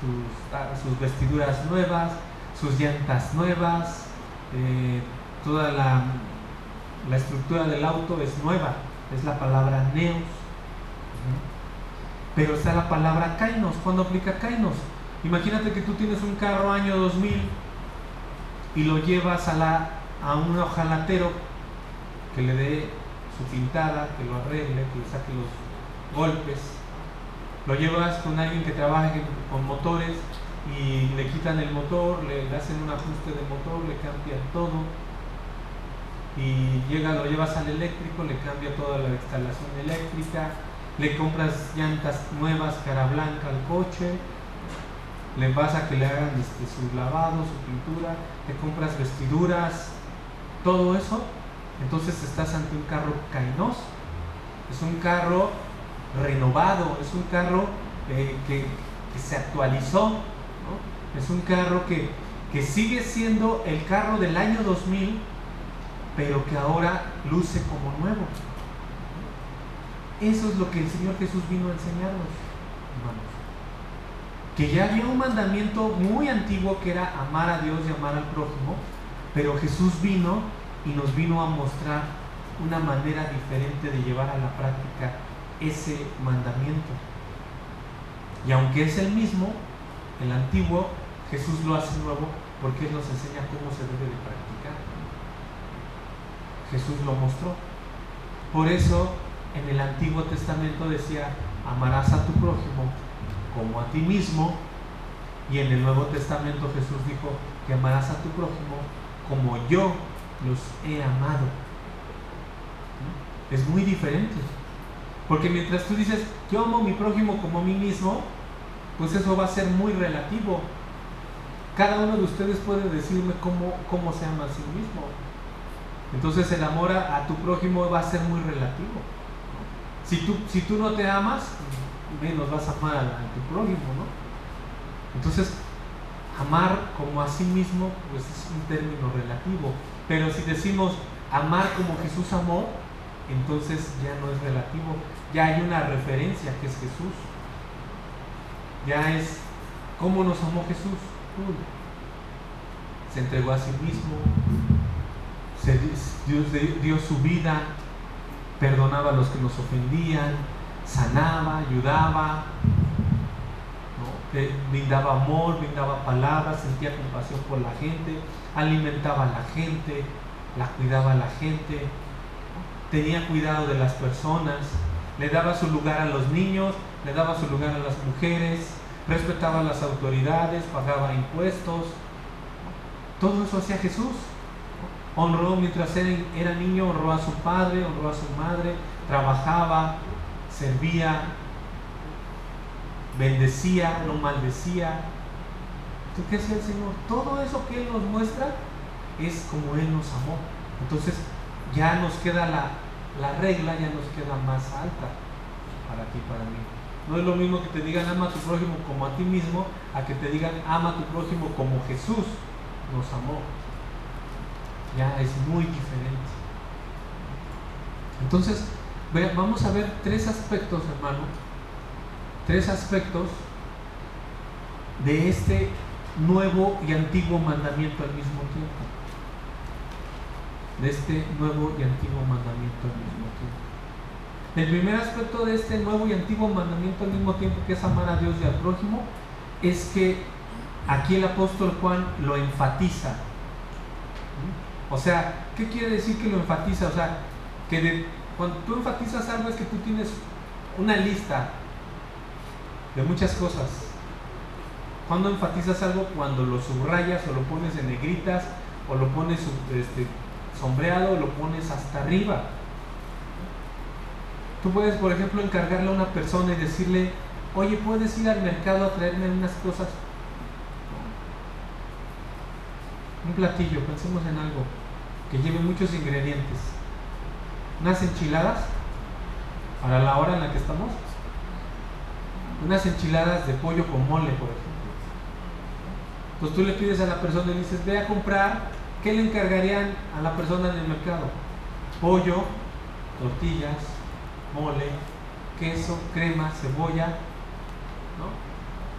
sus, ah, vestiduras nuevas, sus llantas nuevas, eh, toda la, la estructura del auto es nueva, es la palabra neos. Pero está la palabra kainos. ¿Cuándo aplica kainos? Imagínate que tú tienes un carro año 2000 y lo llevas a, la, a un ojalatero que le dé su pintada, que lo arregle, que le saque los golpes. Lo llevas con alguien que trabaje con motores y le quitan el motor, le, hacen un ajuste de motor, le cambian todo y llega, lo llevas al eléctrico, le cambia toda la instalación eléctrica, le compras llantas nuevas, cara blanca al coche, le vas a que le hagan este, su lavado, su pintura, le compras vestiduras, todo eso, entonces estás ante un carro cainos, es un carro renovado, es un carro eh, que, se actualizó, es un carro que, que sigue siendo el carro del año 2000, pero que ahora luce como nuevo. Eso es lo que el Señor Jesús vino a enseñarnos, hermanos. Que ya había un mandamiento muy antiguo que era amar a Dios y amar al prójimo, pero Jesús vino y nos vino a mostrar una manera diferente de llevar a la práctica ese mandamiento. Y aunque es el mismo, el antiguo, Jesús lo hace nuevo porque Él nos enseña cómo se debe de practicar. Jesús lo mostró. Por eso en el Antiguo Testamento decía, amarás a tu prójimo como a ti mismo, y en el Nuevo Testamento Jesús dijo que amarás a tu prójimo como yo los he amado. Es muy diferente. Porque mientras tú dices, yo amo a mi prójimo como a mí mismo, pues eso va a ser muy relativo. Cada uno de ustedes puede decirme cómo, cómo se ama a sí mismo. Entonces el amor a tu prójimo va a ser muy relativo. Si tú, si tú no te amas, menos vas a amar a, tu prójimo, ¿no? Entonces, amar como a sí mismo, pues es un término relativo. Pero si decimos amar como Jesús amó, entonces ya no es relativo. Ya hay una referencia que es Jesús. Ya es cómo nos amó Jesús. Se entregó a sí mismo, se, Dios dio su vida perdonaba a los que nos ofendían, sanaba, ayudaba, brindaba amor, brindaba palabras, sentía compasión por la gente, alimentaba a la gente, la cuidaba a la gente, tenía cuidado de las personas, le daba su lugar a los niños, le daba su lugar a las mujeres, respetaba a las autoridades, pagaba impuestos. Todo eso hacía Jesús. Honró mientras era niño, honró a su padre, honró a su madre, trabajaba, servía, bendecía, no maldecía. ¿Qué hacía el Señor? Todo eso que Él nos muestra es como Él nos amó. Entonces ya nos queda la, la regla, ya nos queda más alta para ti, para mí. No es lo mismo que te digan ama a tu prójimo como a ti mismo, a que te digan ama a tu prójimo como Jesús nos amó ya es muy diferente. Entonces, vamos a ver tres aspectos, hermano, tres aspectos de este nuevo y antiguo mandamiento al mismo tiempo. De este nuevo y antiguo mandamiento al mismo tiempo. El primer aspecto de este nuevo y antiguo mandamiento al mismo tiempo, que es amar a Dios y al prójimo, es que aquí el apóstol Juan lo enfatiza o sea, ¿qué quiere decir que lo enfatiza? O sea, que cuando tú enfatizas algo es que tú tienes una lista de muchas cosas. ¿Cuándo enfatizas algo? Cuando lo subrayas o lo pones en negritas o lo pones este, sombreado o lo pones hasta arriba. Tú puedes, por ejemplo, encargarle a una persona y decirle, oye, ¿puedes ir al mercado a traerme unas cosas? Un platillo, pensemos en algo que lleve muchos ingredientes. Unas enchiladas, para la hora en la que estamos, unas enchiladas de pollo con mole, por ejemplo. Entonces tú le pides a la persona y dices, ve a comprar, ¿qué le encargarían a la persona en el mercado? Pollo, tortillas, mole, queso, crema, cebolla, ¿no?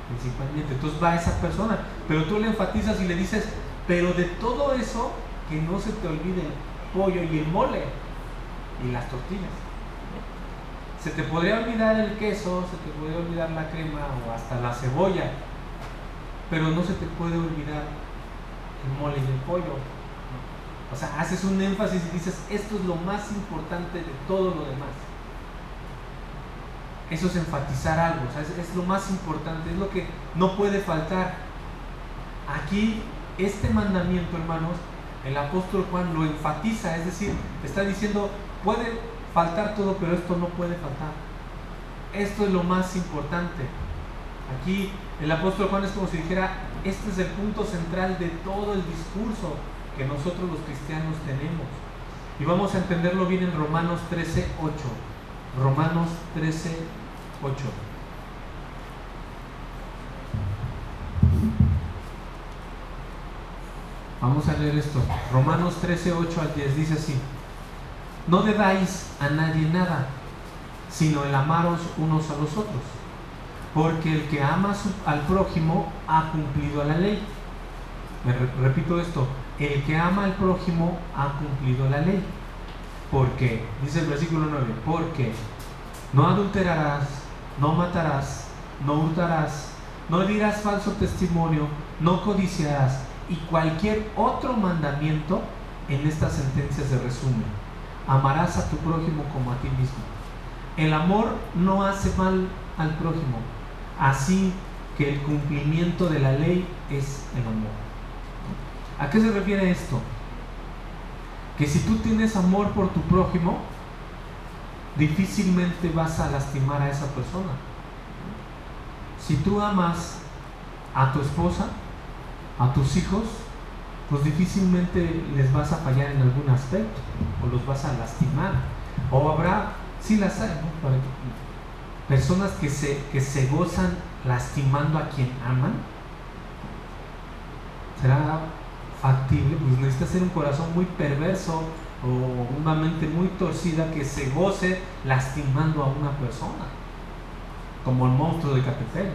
Principalmente. Entonces va esa persona, pero tú le enfatizas y le dices, pero de todo eso, que no se te olvide el pollo y el mole y las tortillas. Se te podría olvidar el queso, se te podría olvidar la crema o hasta la cebolla, pero no se te puede olvidar el mole y el pollo. O sea, haces un énfasis y dices, esto es lo más importante de todo lo demás. Eso es enfatizar algo, es, lo más importante, es lo que no puede faltar. Aquí, este mandamiento, hermanos, el apóstol Juan lo enfatiza, es decir, está diciendo, puede faltar todo, pero esto no puede faltar. Esto es lo más importante. Aquí el apóstol Juan es como si dijera, este es el punto central de todo el discurso que nosotros los cristianos tenemos. Y vamos a entenderlo bien en Romanos 13, 8. Romanos 13, 8. Vamos a leer esto. Romanos 13, 8 al 10 dice así. No debáis a nadie nada, sino el amaros unos a los otros. Porque el que ama al prójimo ha cumplido la ley. Me repito esto, el que ama al prójimo ha cumplido la ley. Porque, dice el versículo 9, porque no adulterarás, no matarás, no hurtarás, no dirás falso testimonio, no codiciarás y cualquier otro mandamiento en esta sentencia se resume. Amarás a tu prójimo como a ti mismo. El amor no hace mal al prójimo, así que el cumplimiento de la ley es el amor. ¿A qué se refiere esto? Que si tú tienes amor por tu prójimo, difícilmente vas a lastimar a esa persona. Si tú amas a tu esposa, a tus hijos, pues difícilmente les vas a fallar en algún aspecto o los vas a lastimar. O habrá, sí las hay, personas que se, que se gozan lastimando a quien aman. Será factible, pues necesita ser un corazón muy perverso o una mente muy torcida que se goce lastimando a una persona, como el monstruo de Catepec.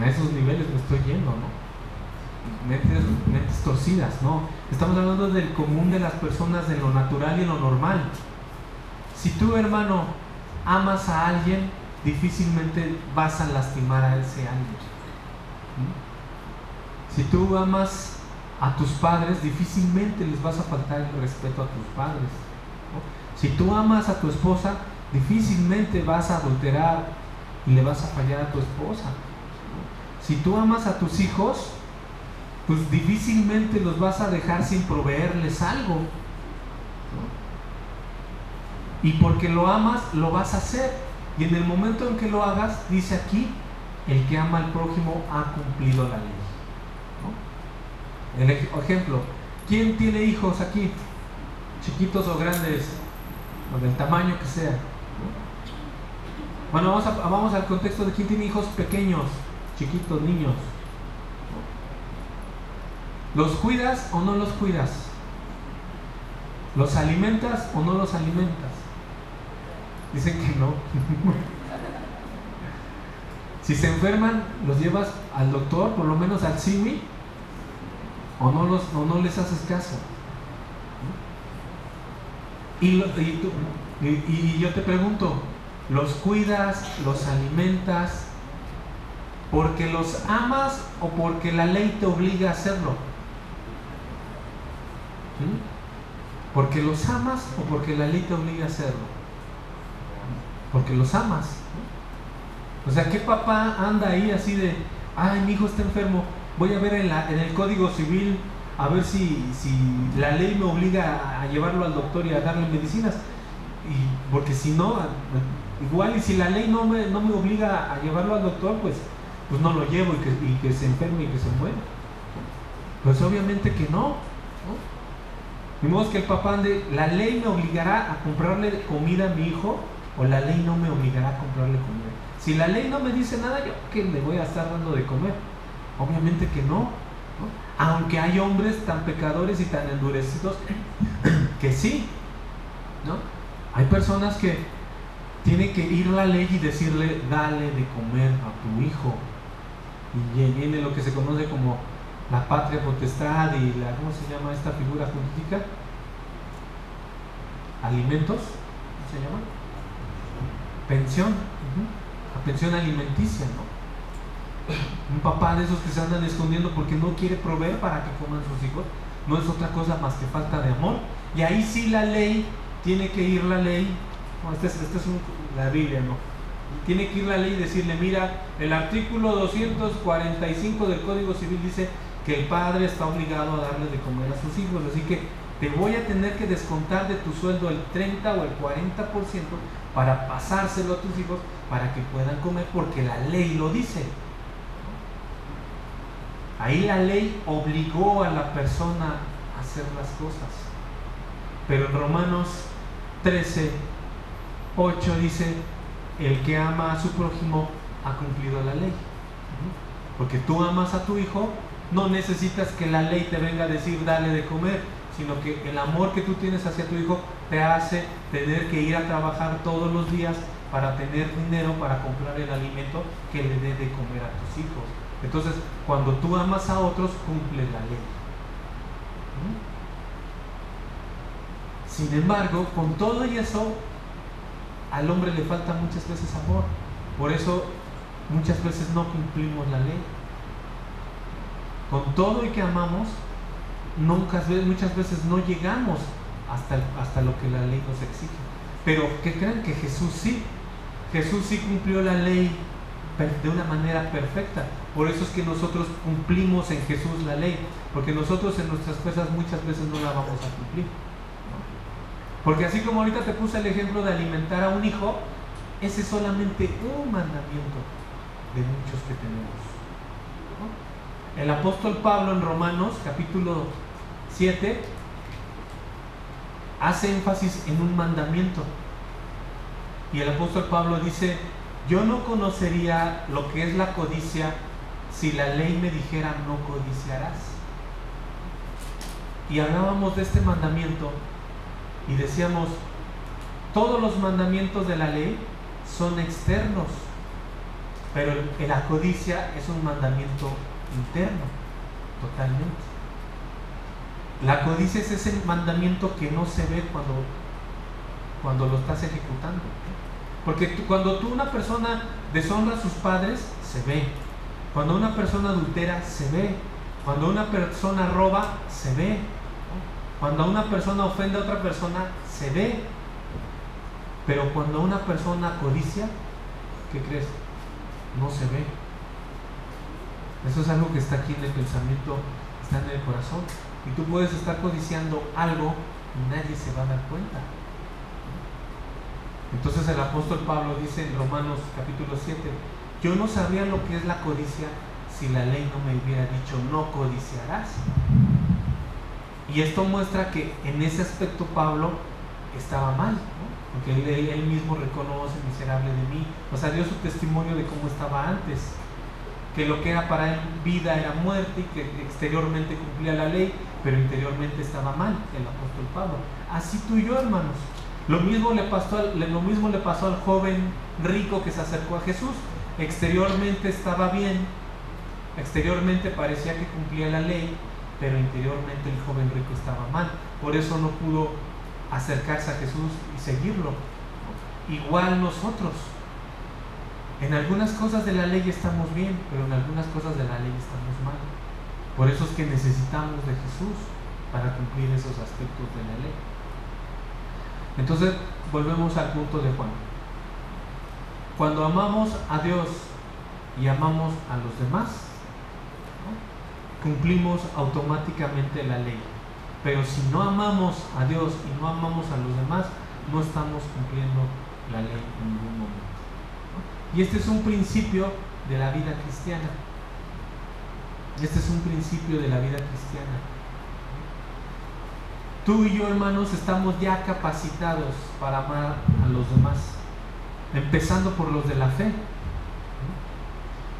A esos niveles me estoy yendo, ¿no? Mentes, mentes torcidas, ¿no? Estamos hablando del común de las personas, de lo natural y lo normal. Si tú, hermano, amas a alguien, difícilmente vas a lastimar a ese alguien. Si tú amas a tus padres, difícilmente les vas a faltar el respeto a tus padres. Si tú amas a tu esposa, difícilmente vas a adulterar y le vas a fallar a tu esposa. Si tú amas a tus hijos, pues difícilmente los vas a dejar sin proveerles algo. Y porque lo amas, lo vas a hacer. Y en el momento en que lo hagas, dice aquí, el que ama al prójimo ha cumplido la ley. El ejemplo, ¿quién tiene hijos aquí? Chiquitos o grandes, o del tamaño que sea. Bueno, vamos, vamos al contexto de quién tiene hijos pequeños, chiquitos, niños. ¿Los cuidas o no los cuidas? ¿Los alimentas o no los alimentas? Dicen que no. [laughs] si se enferman, los llevas al doctor, por lo menos al CIMI, o no, los, no les haces caso. Y, y, yo te pregunto, ¿los cuidas, los alimentas porque los amas o porque la ley te obliga a hacerlo? ¿Mm? ¿Porque los amas o porque la ley te obliga a hacerlo? Porque los amas. O sea, ¿qué papá anda ahí así de, ay, mi hijo está enfermo, voy a ver en, la, en el Código Civil a ver si, si la ley me obliga a llevarlo al doctor y a darle medicinas. Y, porque si no, igual y si la ley no me, no me obliga a llevarlo al doctor, pues, pues no lo llevo y que, se enferme y que se muera. Pues obviamente que. ¿no? Ni modo que el papá ande, la ley me obligará a comprarle comida a mi hijo o la ley no me obligará a comprarle comida. Si la ley no me dice nada, yo que le voy a estar dando de comer. Obviamente que no. Aunque hay hombres tan pecadores y tan endurecidos [coughs] que sí. ¿no? Hay personas que tienen que ir la ley y decirle, dale de comer a tu hijo. Y viene lo que se conoce como la patria potestad y la, ¿cómo se llama esta figura política? Alimentos, ¿cómo se llama? Pensión, la pensión alimenticia, ¿no? Un papá de esos que se andan escondiendo porque no quiere proveer para que coman sus hijos, no es otra cosa más que falta de amor. Y ahí sí la ley, tiene que ir la ley, esta es, este es la Biblia, ¿no? Tiene que ir la ley y decirle, mira, el artículo 245 del Código Civil dice que el padre está obligado a darle de comer a sus hijos. Así que te voy a tener que descontar de tu sueldo el 30 o el 40% para pasárselo a tus hijos para que puedan comer porque la ley lo dice. Ahí la ley obligó a la persona a hacer las cosas. Pero en Romanos 13, 8 dice, el que ama a su prójimo ha cumplido la ley. Porque tú amas a tu hijo, no necesitas que la ley te venga a decir dale de comer, sino que el amor que tú tienes hacia tu hijo te hace tener que ir a trabajar todos los días para tener dinero para comprar el alimento que le dé de comer a tus hijos. Entonces, cuando tú amas a otros, cumples la ley. Sin embargo, con todo y eso, al hombre le falta muchas veces amor. Por eso muchas veces no cumplimos la ley. Con todo y que amamos, muchas veces no llegamos hasta lo que la ley nos exige. Pero que crean que Jesús sí. Jesús sí cumplió la ley de una manera perfecta. Por eso es que nosotros cumplimos en Jesús la ley. Porque nosotros en nuestras cosas muchas veces no la vamos a cumplir. Porque así como ahorita te puse el ejemplo de alimentar a un hijo, ese es solamente un mandamiento de muchos que tenemos. El apóstol Pablo en Romanos capítulo 7 hace énfasis en un mandamiento. Y el apóstol Pablo dice, yo no conocería lo que es la codicia si la ley me dijera no codiciarás. Y hablábamos de este mandamiento y decíamos, todos los mandamientos de la ley son externos, pero la codicia es un mandamiento interno, totalmente. La codicia es ese mandamiento que no se ve cuando, cuando lo estás ejecutando. Porque cuando tú una persona deshonra a sus padres, se ve. Cuando una persona adultera, se ve. Cuando una persona roba, se ve. Cuando una persona ofende a otra persona, se ve. Pero cuando una persona codicia, ¿qué crees? No se ve. Eso es algo que está aquí en el pensamiento, está en el corazón. Y tú puedes estar codiciando algo y nadie se va a dar cuenta. Entonces el apóstol Pablo dice en Romanos capítulo 7, yo no sabía lo que es la codicia si la ley no me hubiera dicho no codiciarás. Y esto muestra que en ese aspecto Pablo estaba mal, porque él, mismo reconoce miserable de mí, o sea, dio su testimonio de cómo estaba antes, que lo que era para él vida era muerte y que exteriormente cumplía la ley, pero interiormente estaba mal, el apóstol Pablo. Así tú y yo, hermanos. Lo mismo le pasó lo mismo le pasó al joven rico que se acercó a Jesús. Exteriormente estaba bien, exteriormente parecía que cumplía la ley, pero interiormente el joven rico estaba mal. Por eso no pudo acercarse a Jesús y seguirlo. Igual nosotros. En algunas cosas de la ley estamos bien, pero en algunas cosas de la ley estamos mal. Por eso es que necesitamos de Jesús para cumplir esos aspectos de la ley. Entonces, volvemos al punto de Juan. Cuando amamos a Dios y amamos a los demás, cumplimos automáticamente la ley. Pero si no amamos a Dios y no amamos a los demás, no estamos cumpliendo la ley en ningún momento. Y este es un principio de la vida cristiana. Este es un principio de la vida cristiana. Tú y yo, hermanos, estamos ya capacitados para amar a los demás, empezando por los de la fe.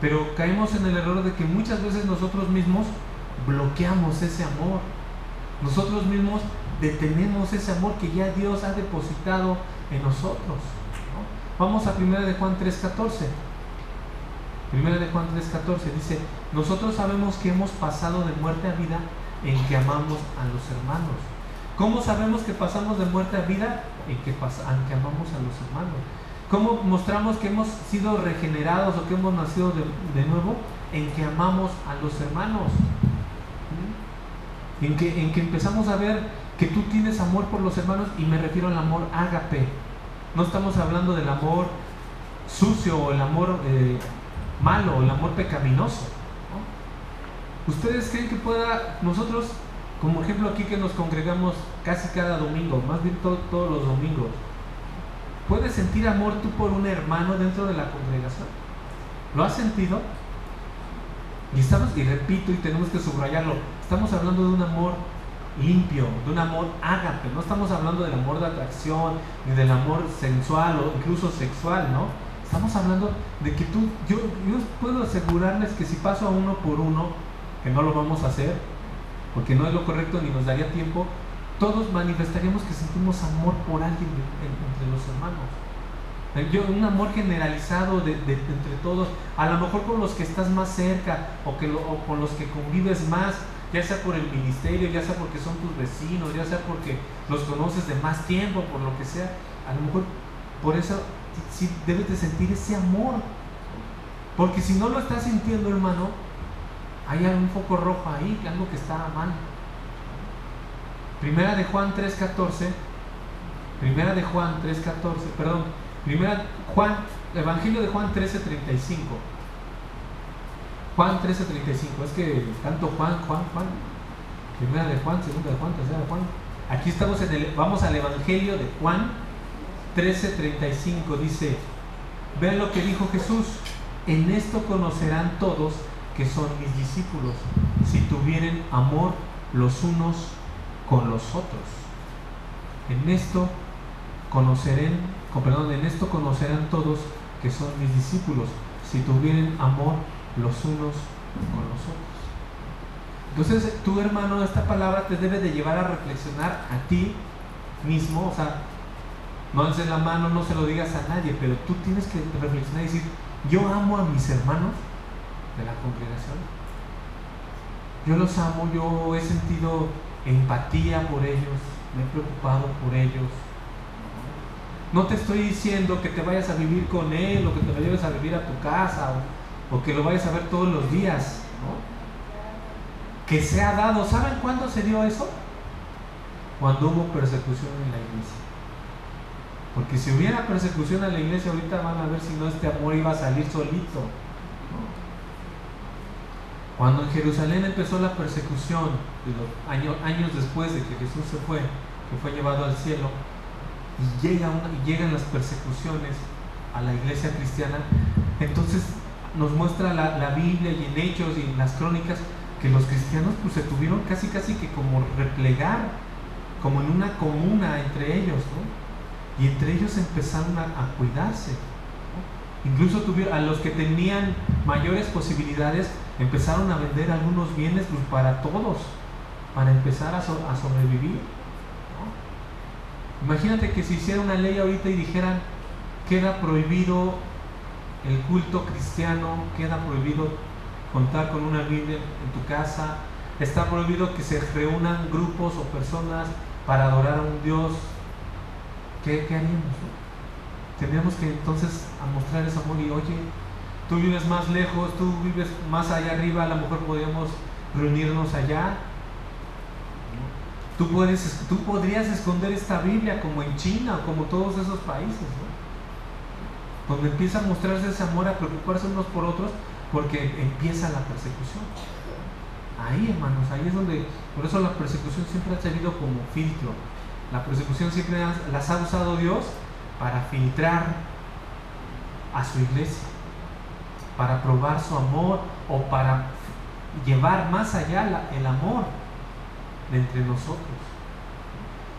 Pero caemos en el error de que muchas veces nosotros mismos bloqueamos ese amor. Nosotros mismos detenemos ese amor que ya Dios ha depositado en nosotros. Vamos a 1 de Juan 3:14. 1 de Juan 3:14 dice, nosotros sabemos que hemos pasado de muerte a vida en que amamos a los hermanos. ¿Cómo sabemos que pasamos de muerte a vida? En que, amamos a los hermanos. ¿Cómo mostramos que hemos sido regenerados o que hemos nacido de, nuevo? En que amamos a los hermanos. ¿Mm? En que, en que empezamos a ver que tú tienes amor por los hermanos y me refiero al amor ágape. No estamos hablando del amor sucio o el amor eh, malo o el amor pecaminoso. ¿Ustedes creen que pueda nosotros, como ejemplo aquí que nos congregamos casi cada domingo, más bien todos los domingos, ¿Puedes sentir amor tú por un hermano dentro de la congregación? ¿Lo has sentido? Y estamos, y repito, y tenemos que subrayarlo, estamos hablando de un amor limpio, de un amor ágape, no estamos hablando del amor de atracción, ni del amor sensual o incluso sexual, ¿no? Estamos hablando de que tú, yo, yo puedo asegurarles que si paso a uno por uno, que no lo vamos a hacer, porque no es lo correcto ni nos daría tiempo, todos manifestaríamos que sentimos amor por alguien entre los hermanos. Eh, yo, un amor generalizado de, entre todos, a lo mejor con los que estás más cerca o, que con los que convives más, ya sea por el ministerio, ya sea porque son tus vecinos, ya sea porque los conoces de más tiempo, por lo que sea, a lo mejor por eso sí debes de sentir ese amor. Porque si no lo estás sintiendo, hermano, hay algún foco rojo ahí, algo que está mal. Primera de Juan 3.14, Primera de Juan 3.14, perdón, Primera Juan, Evangelio de Juan 13.35. Juan 13.35, es que tanto Juan, Juan, Juan, Primera de Juan, Segunda de Juan, Tercera de Juan. Aquí estamos en el, vamos al Evangelio de Juan 13.35, dice, vean lo que dijo Jesús, en esto conocerán todos que son mis discípulos, si tuvieren amor los unos con los otros. En esto conocerán, perdón, en esto conocerán todos que son mis discípulos, si tuvieren amor los unos con los otros. Entonces, tu hermano, esta palabra te debe de llevar a reflexionar a ti mismo, o sea, no alces la mano, no se lo digas a nadie, pero tú tienes que reflexionar y decir, yo amo a mis hermanos de la congregación. Yo los amo, yo he sentido empatía por ellos, me he preocupado por ellos. No te estoy diciendo que te vayas a vivir con él o que te vayas a vivir a tu casa que lo vayas a ver todos los días. Que se ha dado. ¿Saben cuándo se dio eso? Cuando hubo persecución en la iglesia. Porque si hubiera persecución en la iglesia, ahorita van a ver si no este amor iba a salir solito. Cuando en Jerusalén empezó la persecución, años, años después de que Jesús se fue, que fue llevado al cielo, y, llega y llegan las persecuciones a la iglesia cristiana, entonces nos muestra la, Biblia y en Hechos y en las crónicas que los cristianos pues se tuvieron casi casi que como replegar, como en una comuna entre ellos, ¿no? Y entre ellos empezaron a, cuidarse. Incluso tuvieron, a los que tenían mayores posibilidades empezaron a vender algunos bienes pues, para todos, para empezar a, sobrevivir. Imagínate que si hiciera una ley ahorita y dijeran, queda prohibido el culto cristiano, queda prohibido contar con una Biblia en tu casa, está prohibido que se reúnan grupos o personas para adorar a un Dios. ¿Qué, haríamos? Tendríamos que entonces a mostrar ese amor y oye, tú vives más lejos, tú vives más allá arriba, a lo mejor podríamos reunirnos allá. Tú, puedes, tú podrías esconder esta Biblia como en China o como todos esos países. Cuando empieza a mostrarse ese amor, a preocuparse unos por otros, porque empieza la persecución. Ahí, hermanos, ahí es donde, por eso la persecución siempre ha servido como filtro. La persecución siempre las ha usado Dios para filtrar a su iglesia, para probar su amor o para llevar más allá el amor de entre nosotros.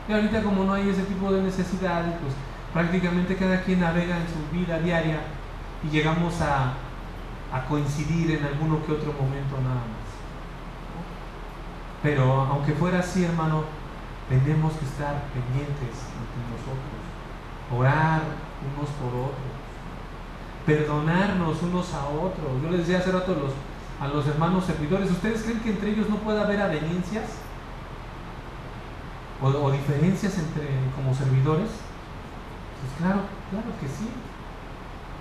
Y ahorita como no hay ese tipo de necesidades, pues prácticamente cada quien navega en su vida diaria y llegamos a, coincidir en alguno que otro momento nada más. Pero aunque fuera así, hermano, tenemos que estar pendientes entre nosotros, orar unos por otros, perdonarnos unos a otros. Yo les decía hace rato a los, a los hermanos servidores, ¿ustedes creen que entre ellos no puede haber avenencias? O, diferencias entre como servidores? Pues claro, claro que sí.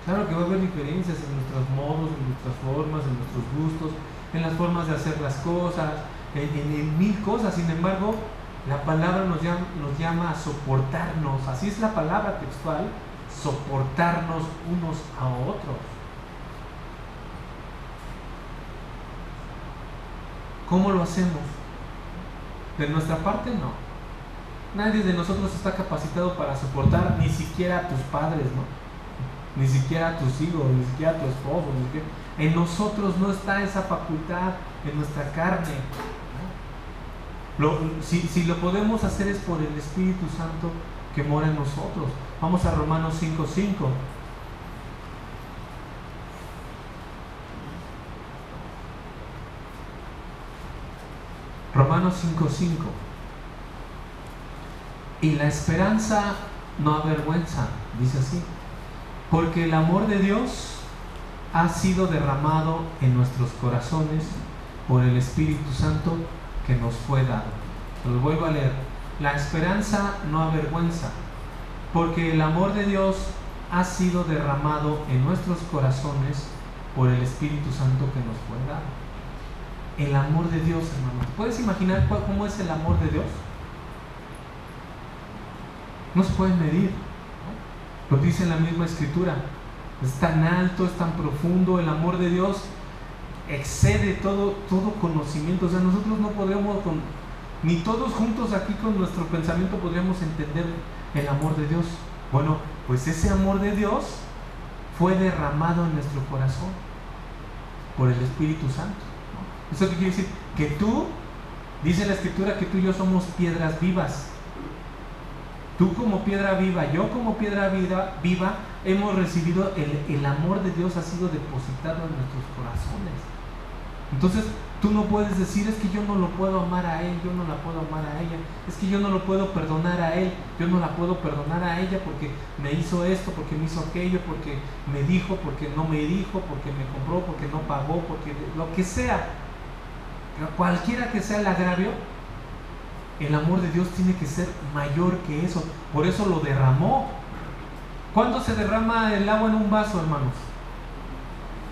Claro que va a haber diferencias en nuestros modos, en nuestras formas, en nuestros gustos, en las formas de hacer las cosas, en, mil cosas. Sin embargo, la palabra nos llama, nos llama a soportarnos. Así es la palabra textual, soportarnos unos a otros. ¿Cómo lo hacemos? De nuestra parte no. Nadie de nosotros está capacitado para soportar ni siquiera a tus padres, ¿no? Ni siquiera a tus hijos, ni siquiera a tu esposo. En nosotros no está esa facultad, en nuestra carne si, lo podemos hacer es por el Espíritu Santo que mora en nosotros. Vamos a Romanos 5.5. Romanos 5.5. Y la esperanza no avergüenza, dice así, porque el amor de Dios ha sido derramado en nuestros corazones por el Espíritu Santo que nos fue dado. Lo vuelvo a leer. La esperanza no avergüenza, porque el amor de Dios ha sido derramado en nuestros corazones por el Espíritu Santo que nos fue dado. El amor de Dios, hermano. ¿Puedes imaginar cómo es el amor de Dios? No se puede medir. Lo dice la misma escritura. Es tan alto, es tan profundo el amor de Dios excede todo, todo conocimiento. O sea, nosotros no podemos, con, ni todos juntos aquí con nuestro pensamiento podríamos entender el amor de Dios. Bueno, pues ese amor de Dios fue derramado en nuestro corazón por el Espíritu Santo. ¿Eso qué quiere decir? Que tú, dice la Escritura, que tú y yo somos piedras vivas. Tú como piedra viva, yo como piedra viva, viva hemos recibido el, el amor de Dios ha sido depositado en nuestros corazones. Entonces, tú no puedes decir, es que yo no lo puedo amar a él, yo no la puedo amar a ella, es que yo no lo puedo perdonar a él, yo no la puedo perdonar a ella porque me hizo esto, porque me hizo aquello, porque me dijo, porque no me dijo, porque me compró, porque no pagó, porque lo que sea. Cualquiera que sea el agravio, el amor de Dios tiene que ser mayor que eso. Por eso lo derramó. ¿Cuándo se derrama el agua en un vaso, hermanos?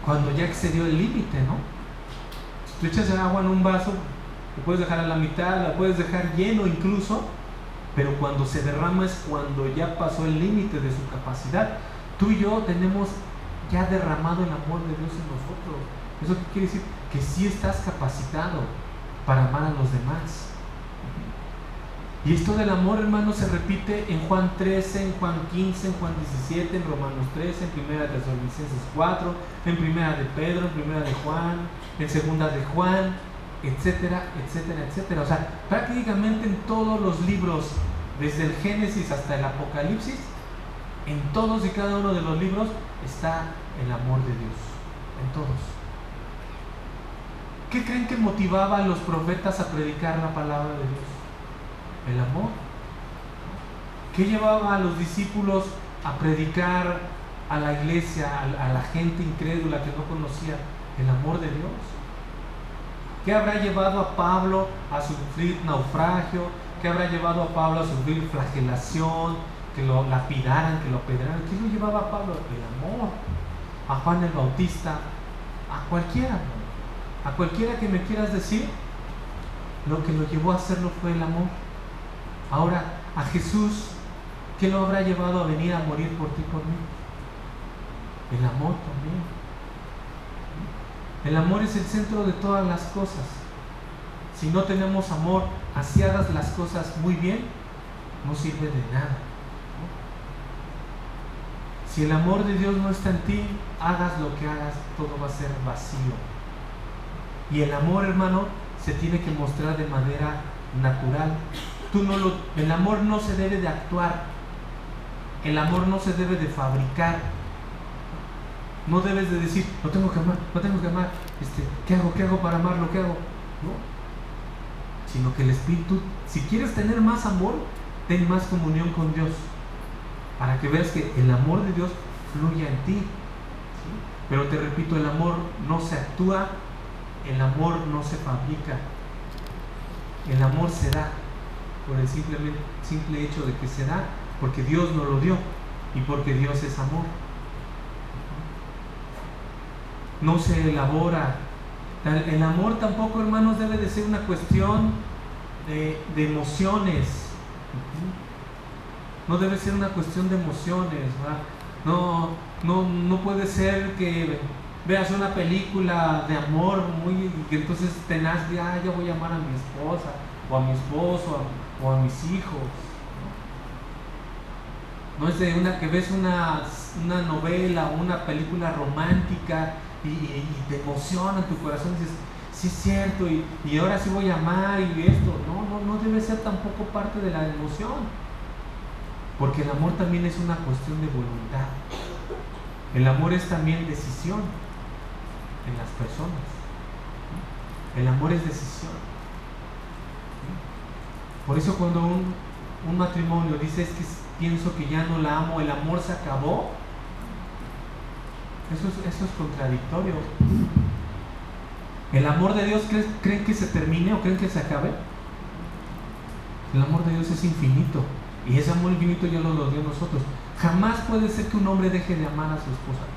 Cuando ya excedió el límite, ¿no? Tú echas agua en un vaso, lo puedes dejar a la mitad, la puedes dejar lleno incluso, pero cuando se derrama es cuando ya pasó el límite de su capacidad. Tú y yo tenemos ya derramado el amor de Dios en nosotros. ¿Eso qué quiere decir? Que sí estás capacitado para amar a los demás. Y esto del amor, hermano, se repite en Juan 13, en Juan 15, en Juan 17, en Romanos 13, en Primera de Tesalonicenses 4, en Primera de Pedro, en Primera de Juan, en Segunda de Juan, etcétera, etcétera, etcétera. O sea, prácticamente en todos los libros, desde el Génesis hasta el Apocalipsis, en todos y cada uno de los libros está el amor de Dios. En todos. ¿Qué creen que motivaba a los profetas a predicar la palabra de Dios? El amor. ¿Qué llevaba a los discípulos a predicar a la iglesia, a, la gente incrédula que no conocía el amor de Dios? ¿Qué habrá llevado a Pablo a sufrir naufragio? ¿Qué habrá llevado a Pablo a sufrir flagelación? Que lo lapidaran, que lo pedraran. ¿Qué lo llevaba a Pablo? El amor. A Juan el Bautista, a cualquiera, a cualquiera que me quieras decir, lo que lo llevó a hacerlo fue el amor. Ahora, a Jesús, ¿qué lo habrá llevado a venir a morir por ti por mí? el amor también. El amor es el centro de todas las cosas. Si no tenemos amor, así hagas las cosas muy bien, no sirve de nada. Si el amor de Dios no está en ti, hagas lo que hagas, todo va a ser vacío. Y el amor, hermano, se tiene que mostrar de manera natural. El amor no se debe de actuar. El amor no se debe de fabricar. No debes de decir, no tengo que amar, no tengo que amar. Este, ¿Qué hago? ¿Qué hago para amarlo? ¿Qué hago? No. Sino que el Espíritu, si quieres tener más amor, ten más comunión con Dios para que veas que el amor de Dios fluya en ti. Pero te repito, el amor no se actúa, el amor no se fabrica, el amor se da por el simple, hecho de que se da, porque Dios nos lo dio y porque Dios es amor. No se elabora. El amor tampoco, hermanos, debe de ser una cuestión de, emociones no debe ser una cuestión de emociones, No, no, no puede ser que veas una película de amor muy que entonces tenaz de, ah, ya voy a amar a mi esposa, o a mi esposo, o a mis hijos. No, es de una que ves una, una novela o una película romántica y, te emociona tu corazón y dices, sí es cierto, y, y ahora sí voy a amar y esto. No, no, no debe ser tampoco parte de la emoción. Porque el amor también es una cuestión de voluntad. El amor es también decisión en las personas. El amor es decisión. Por eso cuando un, matrimonio dice es que pienso que ya no la amo, el amor se acabó, eso es, eso es contradictorio. ¿El amor de Dios creen que se termine o creen que se acabe? El amor de Dios es infinito. Y ese amor infinito ya lo, dio a nosotros. Jamás puede ser que un hombre deje de amar a su esposa.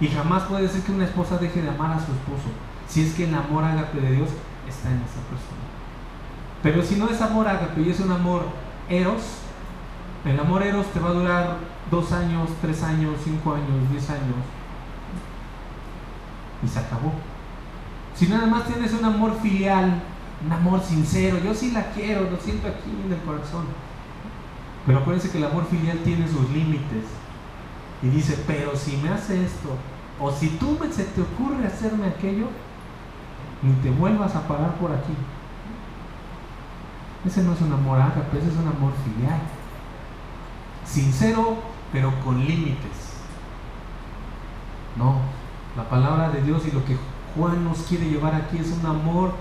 Y jamás puede ser que una esposa deje de amar a su esposo. Si es que el amor ágape de Dios está en esa persona. Pero si no es amor ágape y es un amor eros, el amor eros te va a durar dos años, tres años, cinco años, diez años. Y se acabó. Si nada más tienes un amor filial, un amor sincero, yo sí la quiero, lo siento aquí en el corazón pero acuérdense que el amor filial tiene sus límites. Y dice, pero si me hace esto, o si tú se te ocurre hacerme aquello, ni te vuelvas a parar por aquí. Ese no es un amor ágape, ese es un amor filial. Sincero, pero con límites. No, la palabra de Dios y lo que Juan nos quiere llevar aquí es un amor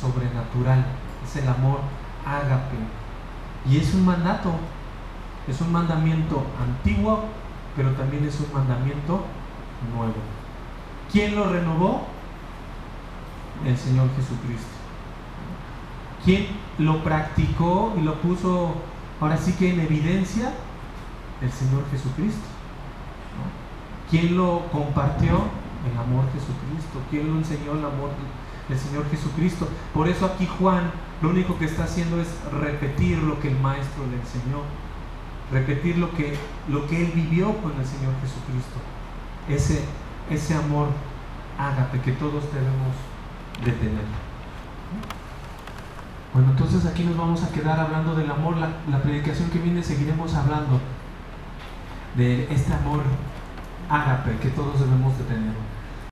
sobrenatural. Es el amor ágape. Y es un mandato es un mandamiento antiguo, pero también es un mandamiento nuevo. ¿Quién lo renovó? El Señor Jesucristo. ¿Quién lo practicó y lo puso ahora sí que en evidencia? El Señor Jesucristo. ¿Quién lo compartió? El amor Jesucristo. ¿Quién lo enseñó el amor del Señor Jesucristo? Por eso aquí Juan lo único que está haciendo es repetir lo que el Maestro le enseñó repetir lo que, lo que él vivió con el Señor Jesucristo. Ese, ese amor ágape que todos debemos de tener. Bueno, entonces aquí nos vamos a quedar hablando del amor. La, predicación que viene seguiremos hablando de este amor ágape que todos debemos de tener.